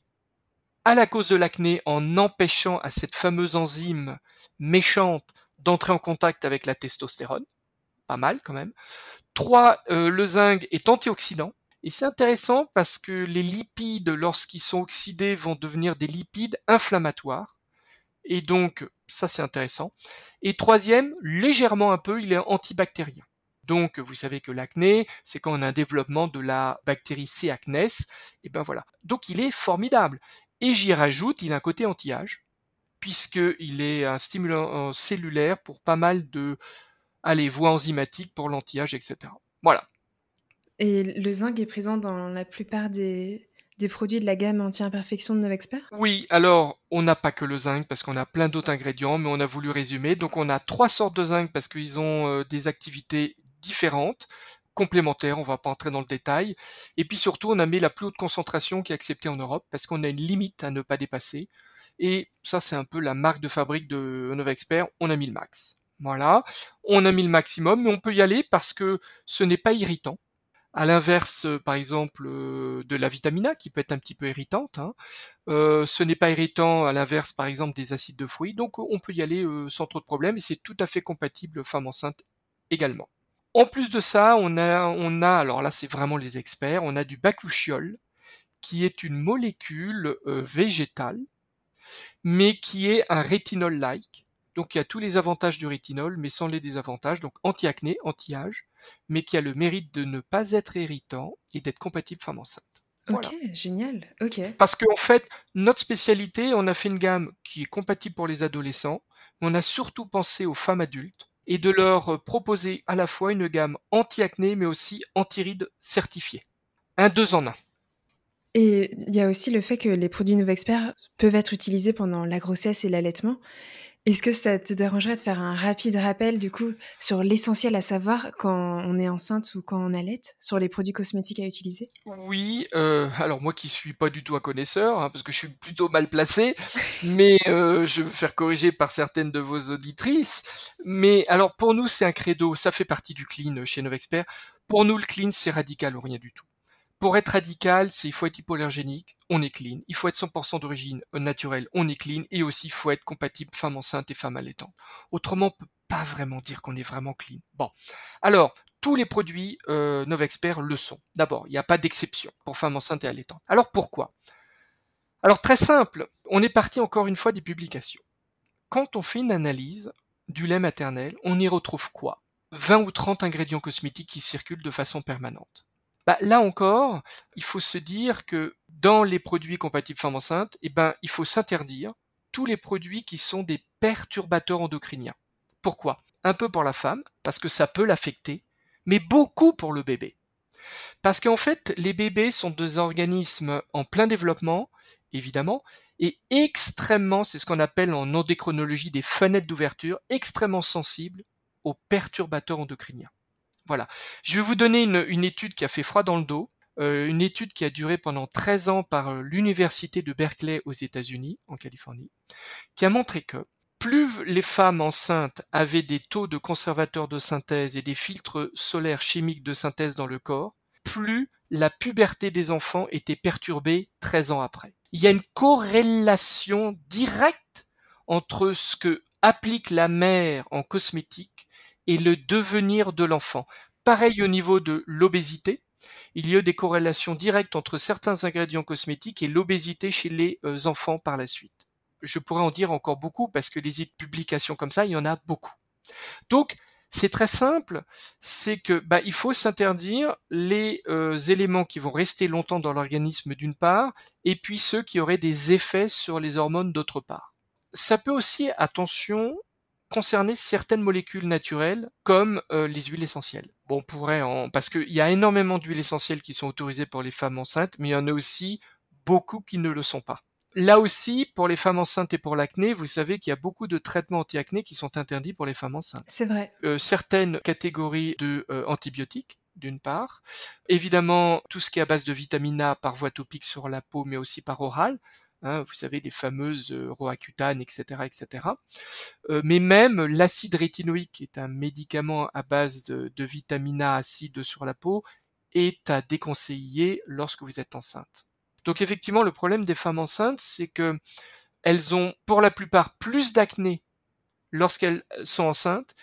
à la cause de l'acné en empêchant à cette fameuse enzyme méchante d'entrer en contact avec la testostérone pas mal quand même. 3. Euh, le zinc est antioxydant. Et c'est intéressant parce que les lipides, lorsqu'ils sont oxydés, vont devenir des lipides inflammatoires. Et donc, ça c'est intéressant. Et troisième, légèrement un peu, il est antibactérien. Donc, vous savez que l'acné, c'est quand on a un développement de la bactérie C. acnes. Et ben voilà. Donc, il est formidable. Et j'y rajoute, il a un côté anti-âge. puisqu'il est un stimulant cellulaire pour pas mal de allez, voies enzymatiques pour l'anti-âge, etc. Voilà. Et le zinc est présent dans la plupart des, des produits de la gamme anti-imperfection de Novexpert? Oui, alors on n'a pas que le zinc parce qu'on a plein d'autres ingrédients, mais on a voulu résumer. Donc on a trois sortes de zinc parce qu'ils ont euh, des activités différentes, complémentaires, on va pas entrer dans le détail. Et puis surtout, on a mis la plus haute concentration qui est acceptée en Europe parce qu'on a une limite à ne pas dépasser. Et ça, c'est un peu la marque de fabrique de Novexpert, on a mis le max. Voilà, on a mis le maximum, mais on peut y aller parce que ce n'est pas irritant. À l'inverse, euh, par exemple, euh, de la vitamine A, qui peut être un petit peu irritante, hein. euh, ce n'est pas irritant à l'inverse, par exemple, des acides de fruits, donc on peut y aller sans trop de problèmes, et c'est tout à fait compatible femme enceinte également. En plus de ça, on a, alors là c'est vraiment les experts, on a du bakuchiol, qui est une molécule végétale, mais qui est un rétinol-like, donc il y a tous les avantages du rétinol, mais sans les désavantages, donc anti-acné, anti-âge, mais qui a le mérite de ne pas être irritant et d'être compatible femme enceinte. Ok, génial. Ok. Parce qu'en fait, notre spécialité, on a fait une gamme qui est compatible pour les adolescents, mais on a surtout pensé aux femmes adultes et de leur proposer à la fois une gamme anti-acné, mais aussi anti-rides certifiée. Un deux en un. Et il y a aussi le fait que les produits Novexpert peuvent être utilisés pendant la grossesse et l'allaitement. Est-ce que ça te dérangerait de faire un rapide rappel du coup sur l'essentiel à savoir quand on est enceinte ou quand on allait, sur les produits cosmétiques à utiliser? Oui, euh, alors moi qui suis pas du tout un connaisseur, hein, parce que je suis plutôt mal placé, mais euh, je vais me faire corriger par certaines de vos auditrices. Mais alors pour nous c'est un credo, ça fait partie du clean chez Novexpert. Pour nous le clean c'est radical ou rien du tout. Pour être radical, c'est il faut être hypoallergénique, on est clean. Il faut être 100% d'origine naturelle, on est clean. Et aussi, il faut être compatible femme enceinte et femme allaitant. Autrement, on peut pas vraiment dire qu'on est vraiment clean. Bon. Alors, tous les produits euh, Novexpert le sont. D'abord, il n'y a pas d'exception pour femme enceinte et allaitant. Alors pourquoi? Alors très simple, on est parti encore une fois des publications. Quand on fait une analyse du lait maternel, on y retrouve quoi? 20 ou 30 ingrédients cosmétiques qui circulent de façon permanente. Bah, là encore, il faut se dire que dans les produits compatibles femmes enceintes, eh ben, il faut s'interdire tous les produits qui sont des perturbateurs endocriniens. Pourquoi? Un peu pour la femme, parce que ça peut l'affecter, mais beaucoup pour le bébé. Parce qu'en fait, les bébés sont des organismes en plein développement, évidemment, et extrêmement, c'est ce qu'on appelle en endocrinologie des fenêtres d'ouverture, extrêmement sensibles aux perturbateurs endocriniens. Voilà. Je vais vous donner une, étude qui a fait froid dans le dos, euh, une étude qui a duré pendant 13 ans par euh, l'université de Berkeley aux États-Unis, en Californie, qui a montré que plus les femmes enceintes avaient des taux de conservateurs de synthèse et des filtres solaires chimiques de synthèse dans le corps, plus la puberté des enfants était perturbée 13 ans après. Il y a une corrélation directe entre ce que applique la mère en cosmétique et le devenir de l'enfant. Pareil au niveau de l'obésité, il y a des corrélations directes entre certains ingrédients cosmétiques et l'obésité chez les euh, enfants par la suite. Je pourrais en dire encore beaucoup parce que les publications comme ça, il y en a beaucoup. Donc, c'est très simple, c'est que bah, il faut s'interdire les euh, éléments qui vont rester longtemps dans l'organisme d'une part, et puis ceux qui auraient des effets sur les hormones d'autre part. Ça peut aussi, attention, concerner certaines molécules naturelles comme euh, les huiles essentielles. Bon, on pourrait en... parce qu'il y a énormément d'huiles essentielles qui sont autorisées pour les femmes enceintes, mais il y en a aussi beaucoup qui ne le sont pas. Là aussi, pour les femmes enceintes et pour l'acné, vous savez qu'il y a beaucoup de traitements anti-acné qui sont interdits pour les femmes enceintes. C'est vrai. Euh, certaines catégories de euh, antibiotiques, d'une part. Évidemment, tout ce qui est à base de vitamine A par voie topique sur la peau, mais aussi par oral. Hein, vous savez, les fameuses euh, Roaccutane, etc., etc. Euh, mais même l'acide rétinoïque, qui est un médicament à base de, vitamine A acide sur la peau, est à déconseiller lorsque vous êtes enceinte. Donc effectivement, le problème des femmes enceintes, c'est que elles ont pour la plupart plus d'acné lorsqu'elles sont enceintes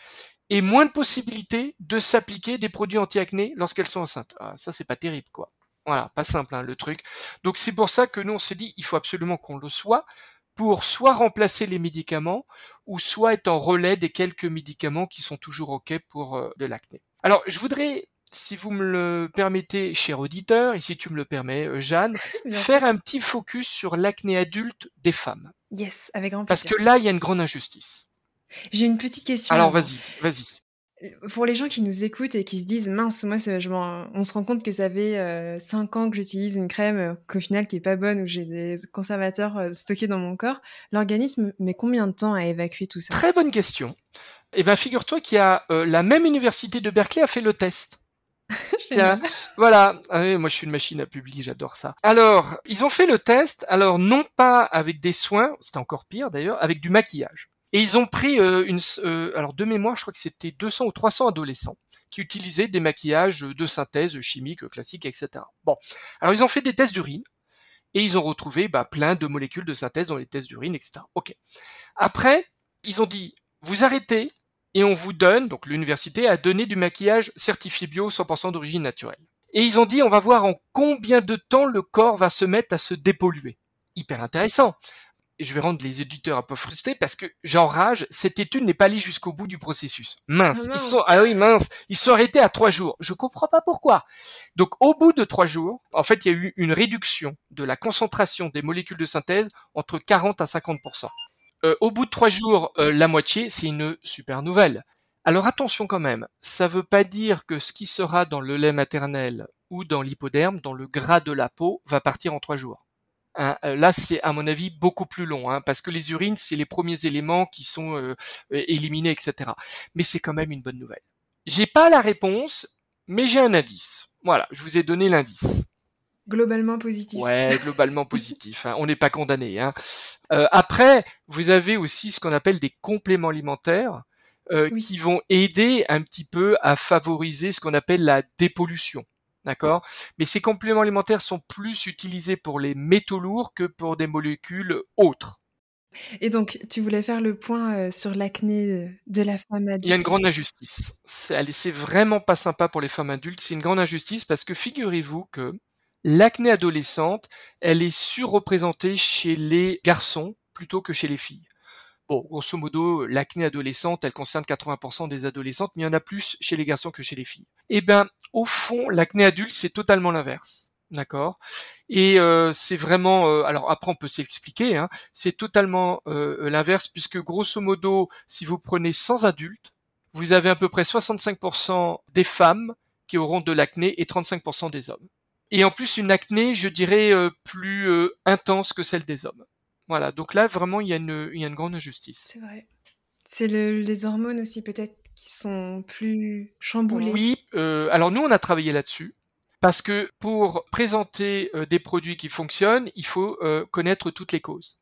et moins de possibilités de s'appliquer des produits anti-acné lorsqu'elles sont enceintes. Ah, ça, c'est pas terrible, quoi. Voilà, pas simple hein, le truc. Donc c'est pour ça que nous on s'est dit il faut absolument qu'on le soit pour soit remplacer les médicaments ou soit être en relais des quelques médicaments qui sont toujours ok pour euh, de l'acné. Alors je voudrais si vous me le permettez, cher auditeur, et si tu me le permets, euh, Jeanne, <laughs> faire un petit focus sur l'acné adulte des femmes. Yes, avec grand Parce plaisir. que là, il y a une grande injustice. J'ai une petite question. Alors vas-y, vas-y. Pour les gens qui nous écoutent et qui se disent mince, moi, je on se rend compte que ça fait 5 ans que j'utilise une crème euh, qu'au final qui est pas bonne ou j'ai des conservateurs euh, stockés dans mon corps. L'organisme met combien de temps à évacuer tout ça? Très bonne question. Eh bien, figure-toi qu'il y a euh, la même université de Berkeley a fait le test. <laughs> Tiens, voilà. Ah oui, moi, je suis une machine à publier, j'adore ça. Alors, ils ont fait le test. Alors, non pas avec des soins, c'était encore pire d'ailleurs, avec du maquillage. Et ils ont pris euh, une, euh, alors de mémoire, je crois que c'était 200 ou 300 adolescents qui utilisaient des maquillages de synthèse chimique classique, etc. Bon, alors ils ont fait des tests d'urine et ils ont retrouvé bah, plein de molécules de synthèse dans les tests d'urine, etc. Ok. Après, ils ont dit, vous arrêtez et on vous donne, donc l'université a donné du maquillage certifié bio 100% d'origine naturelle. Et ils ont dit, on va voir en combien de temps le corps va se mettre à se dépolluer. Hyper intéressant. Et je vais rendre les éditeurs un peu frustrés parce que j'enrage, cette étude n'est pas allée jusqu'au bout du processus. Mince, Ah mince. ils sont, ah oui, mince, ils sont arrêtés à trois jours. Je comprends pas pourquoi. Donc, au bout de trois jours, en fait, il y a eu une réduction de la concentration des molécules de synthèse entre 40 à 50%. Euh, au bout de trois jours, euh, la moitié, c'est une super nouvelle. Alors attention quand même, ça veut pas dire que ce qui sera dans le lait maternel ou dans l'hypoderme, dans le gras de la peau, va partir en trois jours. Là, c'est à mon avis beaucoup plus long, hein, parce que les urines, c'est les premiers éléments qui sont euh, euh, éliminés, etc. Mais c'est quand même une bonne nouvelle. J'ai pas la réponse, mais j'ai un indice. Voilà, je vous ai donné l'indice. Globalement positif. Ouais, globalement <laughs> positif. hein. On n'est pas condamné. Hein. Euh, après, vous avez aussi ce qu'on appelle des compléments alimentaires euh, Oui. qui vont aider un petit peu à favoriser ce qu'on appelle la dépollution. D'accord Mais ces compléments alimentaires sont plus utilisés pour les métaux lourds que pour des molécules autres. Et donc, tu voulais faire le point euh, sur l'acné de, de la femme adulte. Il y a une grande injustice. C'est vraiment pas sympa pour les femmes adultes. C'est une grande injustice parce que figurez-vous que l'acné adolescente, elle est surreprésentée chez les garçons plutôt que chez les filles. Bon, grosso modo, l'acné adolescente, elle concerne 80% des adolescentes, mais il y en a plus chez les garçons que chez les filles. Eh ben, au fond, l'acné adulte, c'est totalement l'inverse. D'accord? Et euh, c'est vraiment... euh, alors après, on peut s'expliquer. Hein, c'est totalement euh, l'inverse, puisque grosso modo, si vous prenez 100 adultes, vous avez à peu près 65% des femmes qui auront de l'acné et 35% des hommes. Et en plus, une acné, je dirais, euh, plus intense que celle des hommes. Voilà, donc là, vraiment, il y a une, il y a une grande injustice. C'est vrai. C'est le- les hormones aussi peut-être qui sont plus chamboulées. Oui, euh, alors nous, on a travaillé là-dessus. Parce que pour présenter euh, des produits qui fonctionnent, il faut euh, connaître toutes les causes.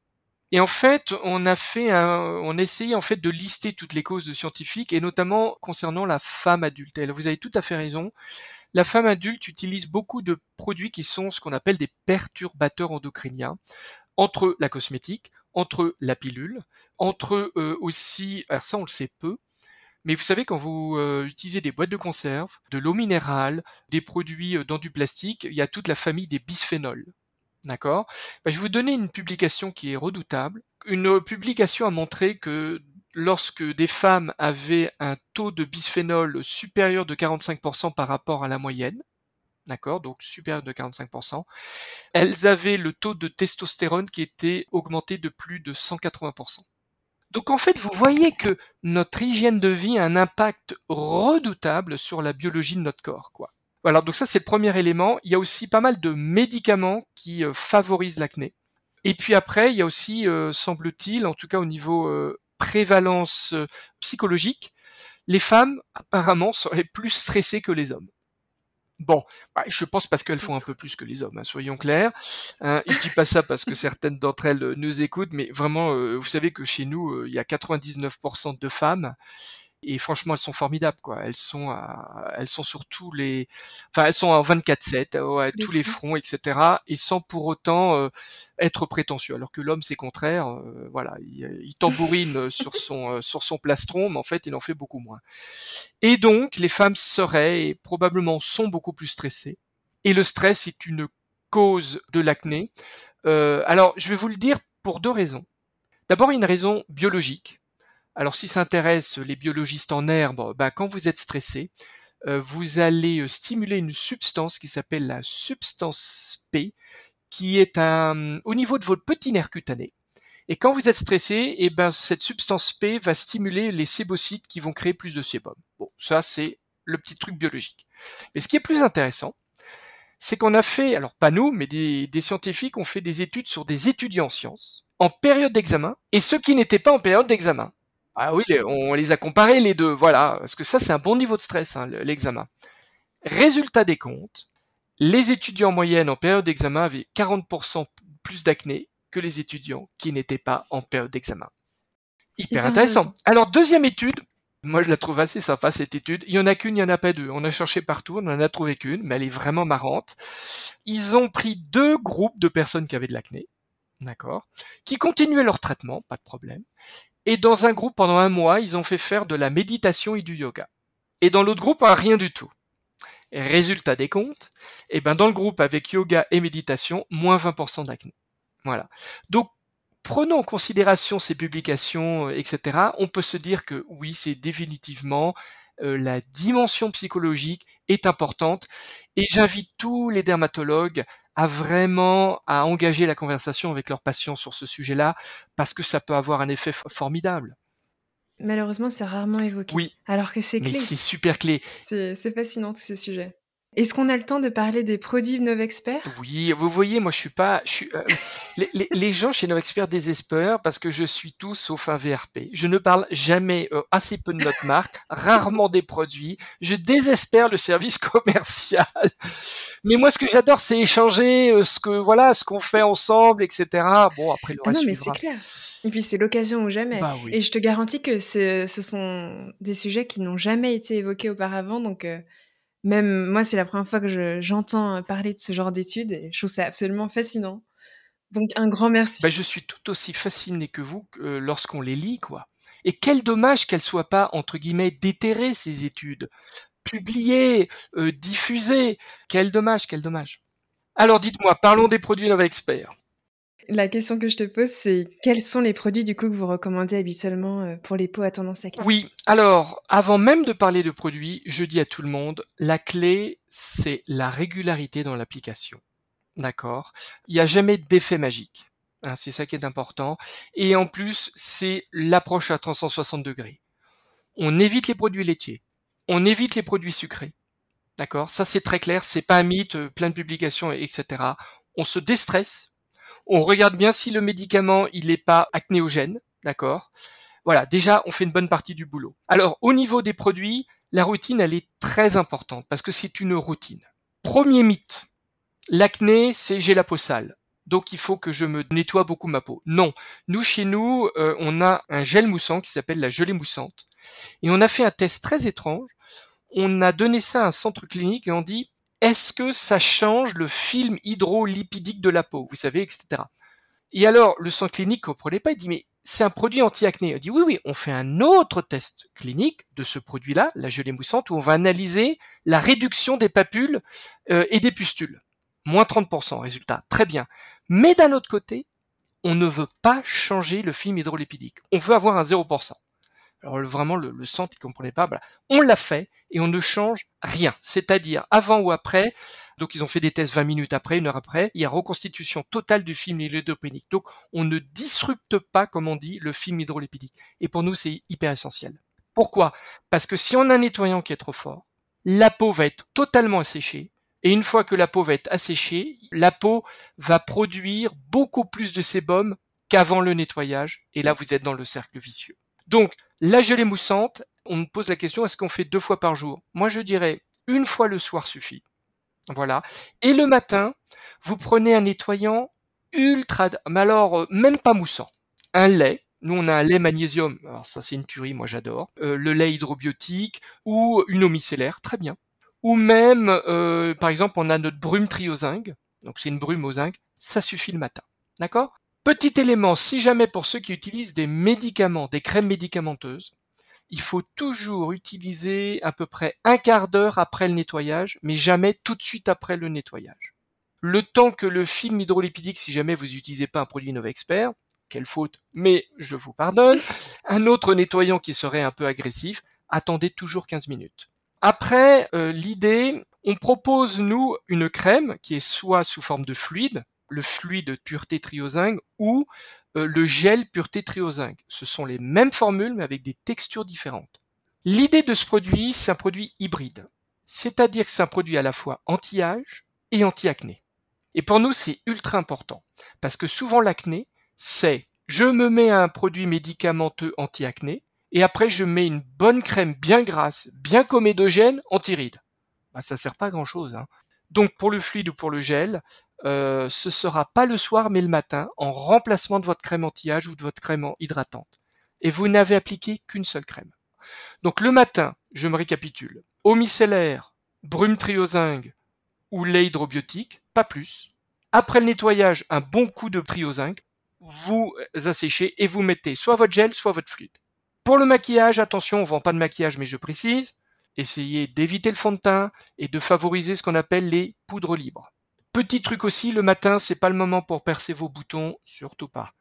Et en fait, on a fait un, on a essayé en fait de lister toutes les causes scientifiques et notamment concernant la femme adulte. Et là, vous avez tout à fait raison. La femme adulte utilise beaucoup de produits qui sont ce qu'on appelle des perturbateurs endocriniens, entre la cosmétique, entre la pilule, entre euh, aussi, alors ça on le sait peu, mais vous savez, quand vous euh, utilisez des boîtes de conserve, de l'eau minérale, des produits euh, dans du plastique, il y a toute la famille des bisphénols. D'accord? Ben, Je vais vous donner une publication qui est redoutable. Une publication a montré que lorsque des femmes avaient un taux de bisphénol supérieur de 45% par rapport à la moyenne, d'accord, donc supérieur de 45%, elles avaient le taux de testostérone qui était augmenté de plus de 180%. Donc en fait, vous voyez que notre hygiène de vie a un impact redoutable sur la biologie de notre corps, quoi. Voilà, donc ça c'est le premier élément. Il y a aussi pas mal de médicaments qui euh, favorisent l'acné. Et puis après, il y a aussi, euh, semble-t-il, en tout cas au niveau euh, prévalence psychologique, les femmes apparemment seraient plus stressées que les hommes. Bon, bah, je pense parce qu'elles font un peu plus que les hommes, hein, soyons clairs. Hein, je dis pas ça parce que certaines d'entre elles euh, nous écoutent, mais vraiment, euh, vous savez que chez nous, euh, il y a 99% de femmes, et franchement, elles sont formidables, quoi. Elles sont, à- elles sont sur tous les, enfin, elles sont en 24/7, ouais, Tous les tous les fronts. etc. Et sans pour autant euh, être prétentieux. Alors que l'homme, c'est contraire. euh, voilà, il, il tambourine sur son euh, sur son plastron, mais en fait, il en fait beaucoup moins. Et donc, les femmes seraient et probablement sont beaucoup plus stressées. Et le stress est une cause de l'acné. Euh, alors, je vais vous le dire pour deux raisons. D'abord, une raison biologique. Alors, si ça intéresse les biologistes en herbe, bah, quand vous êtes stressé, euh, vous allez euh, stimuler une substance qui s'appelle la substance P, qui est au niveau de votre petit nerf cutané. Et quand vous êtes stressé, eh ben, cette substance P va stimuler les sébocytes qui vont créer plus de sébum. Bon, ça, c'est le petit truc biologique. Mais ce qui est plus intéressant, c'est qu'on a fait, alors pas nous, mais des, scientifiques ont fait des études sur des étudiants en sciences en période d'examen et ceux qui n'étaient pas en période d'examen. Ah oui, on les a comparés les deux, voilà, parce que ça c'est un bon niveau de stress, hein, l'examen. Résultat des comptes, les étudiants en moyenne en période d'examen avaient 40% plus d'acné que les étudiants qui n'étaient pas en période d'examen. Hyper intéressant. Alors deuxième étude, moi, je la trouve assez sympa, cette étude. Il y en a qu'une, il y en a pas deux. On a cherché partout, on en a trouvé qu'une, mais elle est vraiment marrante. Ils ont pris deux groupes de personnes qui avaient de l'acné, d'accord, qui continuaient leur traitement, pas de problème. Et dans un groupe, pendant un mois, ils ont fait faire de la méditation et du yoga. Et dans l'autre groupe, rien du tout. résultat des comptes, et eh ben dans le groupe avec yoga et méditation, moins 20% d'acné. Voilà. Donc prenons en considération ces publications, euh, etc., on peut se dire que oui, c'est définitivement euh, la dimension psychologique est importante et j'invite tous les dermatologues à vraiment à engager la conversation avec leurs patients sur ce sujet-là parce que ça peut avoir un effet formidable. Malheureusement, c'est rarement évoqué. Oui. Alors que c'est clé. C'est super clé. C'est fascinant tous ces sujets. Est-ce qu'on a le temps de parler des produits Novexpert? Oui, vous voyez, moi je suis pas, je suis, euh, <laughs> les, les, gens chez Novexpert désespèrent parce que je suis tout sauf un VRP. Je ne parle jamais euh, assez peu de notre <laughs> marque, rarement des produits. Je désespère le service <laughs> commercial. Mais moi, ce que j'adore, c'est échanger euh, ce que voilà, ce qu'on fait ensemble, etc. Bon, après le ah reste. non, mais c'est clair. Et puis c'est l'occasion ou jamais. Bah Et je te garantis que ce sont des sujets qui n'ont jamais été évoqués auparavant, donc. Même moi, c'est la première fois que j'entends parler de ce genre d'études et je trouve ça absolument fascinant. Donc un grand merci. Bah, je suis tout aussi fasciné que vous euh, lorsqu'on les lit, quoi. Et quel dommage qu'elles soient pas entre guillemets déterrées ces études, publiées, euh, diffusées. Quel dommage, quel dommage. Alors dites-moi, parlons des produits Nova Expert. La question que je te pose, c'est quels sont les produits du coup que vous recommandez habituellement euh, pour les peaux à tendance acné Oui, alors avant même de parler de produits, je dis à tout le monde, la clé, c'est la régularité dans l'application. D'accord? Il n'y a jamais d'effet magique. Hein, c'est ça qui est important. Et en plus, c'est l'approche à 360 degrés. On évite les produits laitiers. On évite les produits sucrés. D'accord? Ça, c'est très clair. C'est pas un mythe, euh, plein de publications, etc. On se déstresse on regarde bien si le médicament il n'est pas acnéogène, d'accord? Voilà, déjà on fait une bonne partie du boulot. Alors au niveau des produits, la routine elle est très importante parce que c'est une routine. Premier mythe, l'acné c'est j'ai la peau sale. Donc il faut que je me nettoie beaucoup ma peau. Non, nous chez nous, euh, on a un gel moussant qui s'appelle la gelée moussante. Et on a fait un test très étrange. On a donné ça à un centre clinique et on dit est-ce que ça change le film hydrolipidique de la peau, vous savez, etc. Et alors, le sang clinique comprenait pas, il dit, mais c'est un produit anti-acné. Il dit, oui, oui, on fait un autre test clinique de ce produit-là, la gelée moussante, où on va analyser la réduction des papules euh, et des pustules. Moins 30%, résultat. Très bien. Mais d'un autre côté, on ne veut pas changer le film hydrolipidique. On veut avoir un 0%. Alors vraiment, le, centre, il comprenait pas. On l'a fait et on ne change rien. C'est-à-dire avant ou après. Donc ils ont fait des tests 20 minutes après, une heure après. Il y a reconstitution totale du film hydrolipidique. Donc on ne disrupte pas, comme on dit, le film hydrolipidique. Et pour nous, c'est hyper essentiel. Pourquoi? Parce que si on a un nettoyant qui est trop fort, la peau va être totalement asséchée. Et une fois que la peau va être asséchée, la peau va produire beaucoup plus de sébum qu'avant le nettoyage. Et là, vous êtes dans le cercle vicieux. Donc, la gelée moussante, on me pose la question, est-ce qu'on fait deux fois par jour? Moi, je dirais une fois le soir suffit. Voilà. Et le matin, vous prenez un nettoyant ultra, mais alors euh, même pas moussant, un lait. Nous, on a un lait magnésium. Alors ça, c'est une tuerie, moi j'adore. Euh, le lait hydrobiotique ou une eau très bien. Ou même, euh, par exemple, on a notre brume triozingue. Donc c'est une brume au zinc. Ça suffit le matin. D'accord? Petit élément, si jamais pour ceux qui utilisent des médicaments, des crèmes médicamenteuses, il faut toujours utiliser à peu près un quart d'heure après le nettoyage, mais jamais tout de suite après le nettoyage. Le temps que le film hydrolipidique, si jamais vous n'utilisez pas un produit Nova Expert, quelle faute, mais je vous pardonne, un autre nettoyant qui serait un peu agressif, attendez toujours 15 minutes. Après, euh, l'idée, on propose nous une crème qui est soit sous forme de fluide, le fluide pureté triozingue ou euh, le gel pureté triozingue. Ce sont les mêmes formules mais avec des textures différentes. L'idée de ce produit, c'est un produit hybride. C'est-à-dire que c'est un produit à la fois anti-âge et anti-acné. Et pour nous, c'est ultra important. Parce que souvent, l'acné, c'est je me mets un produit médicamenteux anti-acné et après je mets une bonne crème bien grasse, bien comédogène, anti-rides. Bah, ça sert pas à grand chose. Hein. Donc pour le fluide ou pour le gel, euh, ce sera pas le soir mais le matin en remplacement de votre crème anti-âge ou de votre crème hydratante. Et vous n'avez appliqué qu'une seule crème. Donc le matin, je me récapitule. Eau micellaire, brume triozingue ou lait hydrobiotique, pas plus. Après le nettoyage, un bon coup de triozingue, vous asséchez et vous mettez soit votre gel, soit votre fluide. Pour le maquillage, attention, on vend pas de maquillage, mais je précise, essayez d'éviter le fond de teint et de favoriser ce qu'on appelle les poudres libres. Petit truc aussi, le matin, c'est pas le moment pour percer vos boutons, surtout pas.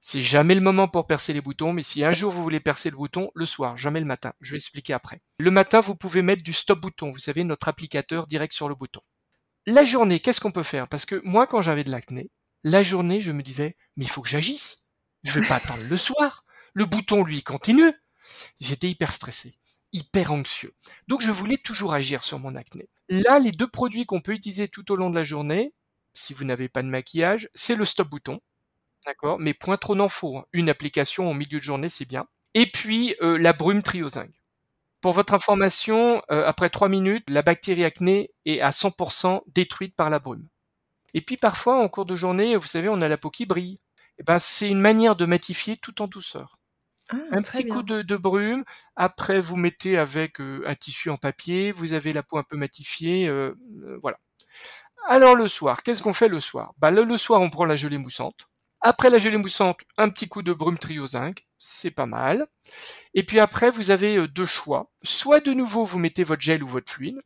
C'est jamais le moment pour percer les boutons, mais si un jour vous voulez percer le bouton, le soir, jamais le matin. Je vais expliquer après. Le matin, vous pouvez mettre du stop bouton. Vous savez, notre applicateur direct sur le bouton. La journée, qu'est-ce qu'on peut faire? Parce que moi, quand j'avais de l'acné, la journée, je me disais, mais il faut que j'agisse. Je vais pas attendre le soir. Le bouton, lui, continue. J'étais hyper stressé, hyper anxieux. Donc, je voulais toujours agir sur mon acné. Là, les deux produits qu'on peut utiliser tout au long de la journée, si vous n'avez pas de maquillage, c'est le stop bouton. D'accord? Mais point trop n'en faut. Hein. Une application en milieu de journée, c'est bien. Et puis, euh, la brume triozingue. Pour votre information, euh, après 3 minutes, la bactérie acné est à 100% détruite par la brume. Et puis parfois, en cours de journée, vous savez, on a la peau qui brille. Et eh ben, c'est une manière de matifier tout en douceur. Ah, un petit coup de, brume. Après, vous mettez avec euh, un tissu en papier. Vous avez la peau un peu matifiée. voilà. Alors le soir, qu'est-ce qu'on fait le soir? Bah, le soir, on prend la gelée moussante. Après la gelée moussante, un petit coup de brume triozinque, c'est pas mal. Et puis après, vous avez euh, deux choix. Soit de nouveau, vous mettez votre gel ou votre fluide,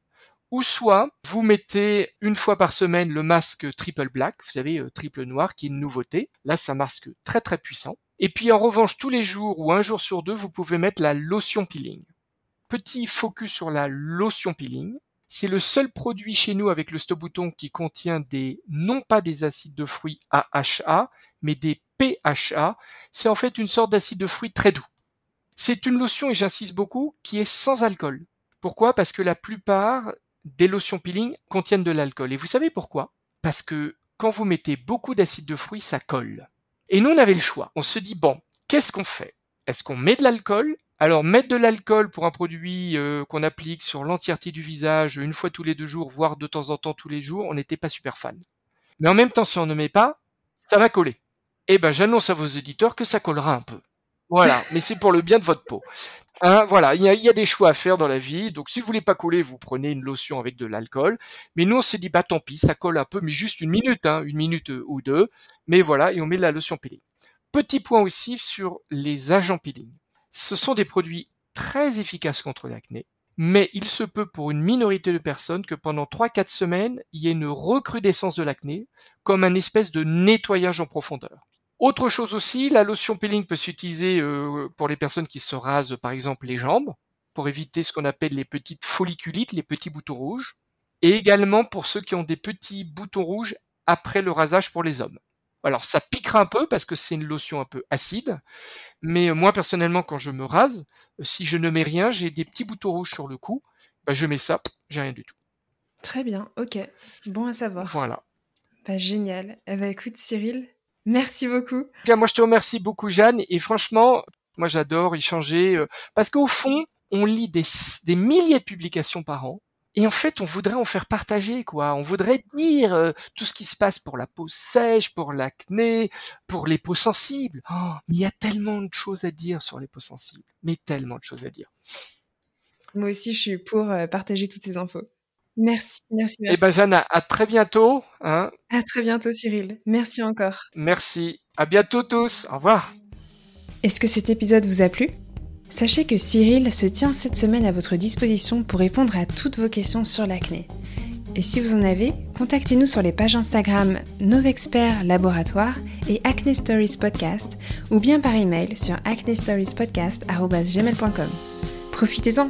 ou soit vous mettez une fois par semaine le masque triple black, vous savez, euh, triple noir, qui est une nouveauté. Là, c'est un masque très très puissant. Et puis en revanche, tous les jours ou un jour sur deux, vous pouvez mettre la lotion peeling. Petit focus sur la lotion peeling. C'est le seul produit chez nous avec le stop bouton qui contient des, non pas des acides de fruits AHA, mais des PHA. C'est en fait une sorte d'acide de fruits très doux. C'est une lotion, et j'insiste beaucoup, qui est sans alcool. Pourquoi? Parce que la plupart des lotions peeling contiennent de l'alcool. Et vous savez pourquoi? Parce que quand vous mettez beaucoup d'acide de fruits, ça colle. Et nous, on avait le choix. On se dit, bon, qu'est-ce qu'on fait? Est-ce qu'on met de l'alcool? Alors, mettre de l'alcool pour un produit euh, qu'on applique sur l'entièreté du visage une fois tous les deux jours, voire de temps en temps tous les jours, on n'était pas super fan. Mais en même temps, si on ne met pas, ça va coller. Eh ben, j'annonce à vos éditeurs que ça collera un peu. Voilà, <laughs> mais c'est pour le bien de votre peau. Hein, voilà, il y, a, des choix à faire dans la vie. Donc, si vous voulez pas coller, vous prenez une lotion avec de l'alcool. Mais nous, on s'est dit, bah tant pis, ça colle un peu, mais juste une minute, hein, une minute ou deux. Mais voilà, et on met la lotion peeling. Petit point aussi sur les agents peeling. Ce sont des produits très efficaces contre l'acné, mais il se peut pour une minorité de personnes que pendant 3-4 semaines, il y ait une recrudescence de l'acné, comme un espèce de nettoyage en profondeur. Autre chose aussi, la lotion peeling peut s'utiliser euh, pour les personnes qui se rasent par exemple les jambes, pour éviter ce qu'on appelle les petites folliculites, les petits boutons rouges, et également pour ceux qui ont des petits boutons rouges après le rasage pour les hommes. Alors ça piquera un peu parce que c'est une lotion un peu acide, mais euh, moi personnellement quand je me rase, euh, si je ne mets rien, j'ai des petits boutons rouges sur le cou, bah, je mets ça, j'ai rien du tout. Très bien, ok, bon à savoir. Voilà. Bah, génial. Eh ben, écoute Cyril, merci beaucoup. moi je te remercie beaucoup Jeanne et franchement, moi j'adore échanger euh, parce qu'au fond, on lit des milliers de publications par an et en fait, on voudrait en faire partager, quoi. On voudrait dire euh, tout ce qui se passe pour la peau sèche, pour l'acné, pour les peaux sensibles. Oh, mais il y a tellement de choses à dire sur les peaux sensibles. Mais tellement de choses à dire. Moi aussi, je suis pour euh, partager toutes ces infos. Merci, merci, merci. Eh ben, Jeanne, à, très bientôt. Hein. À très bientôt, Cyril. Merci encore. Merci. À bientôt tous. Au revoir. Est-ce que cet épisode vous a plu? Sachez que Cyril se tient cette semaine à votre disposition pour répondre à toutes vos questions sur l'acné. Et si vous en avez, contactez-nous sur les pages Instagram Novexpert Laboratoire et Acne Stories Podcast ou bien par email sur acnestoriespodcast.gmail.com. Profitez-en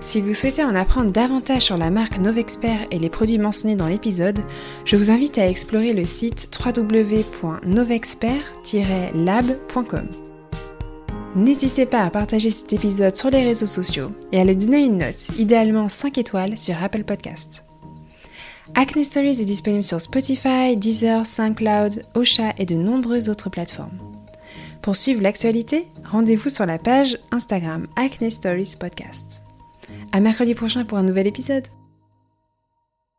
Si vous souhaitez en apprendre davantage sur la marque Novexpert et les produits mentionnés dans l'épisode, je vous invite à explorer le site www.novexpert-lab.com. N'hésitez pas à partager cet épisode sur les réseaux sociaux et à lui donner une note, idéalement 5 étoiles sur Apple Podcast. Acne Stories est disponible sur Spotify, Deezer, SoundCloud, Ocha et de nombreuses autres plateformes. Pour suivre l'actualité, rendez-vous sur la page Instagram Acne Stories Podcast. À mercredi prochain pour un nouvel épisode.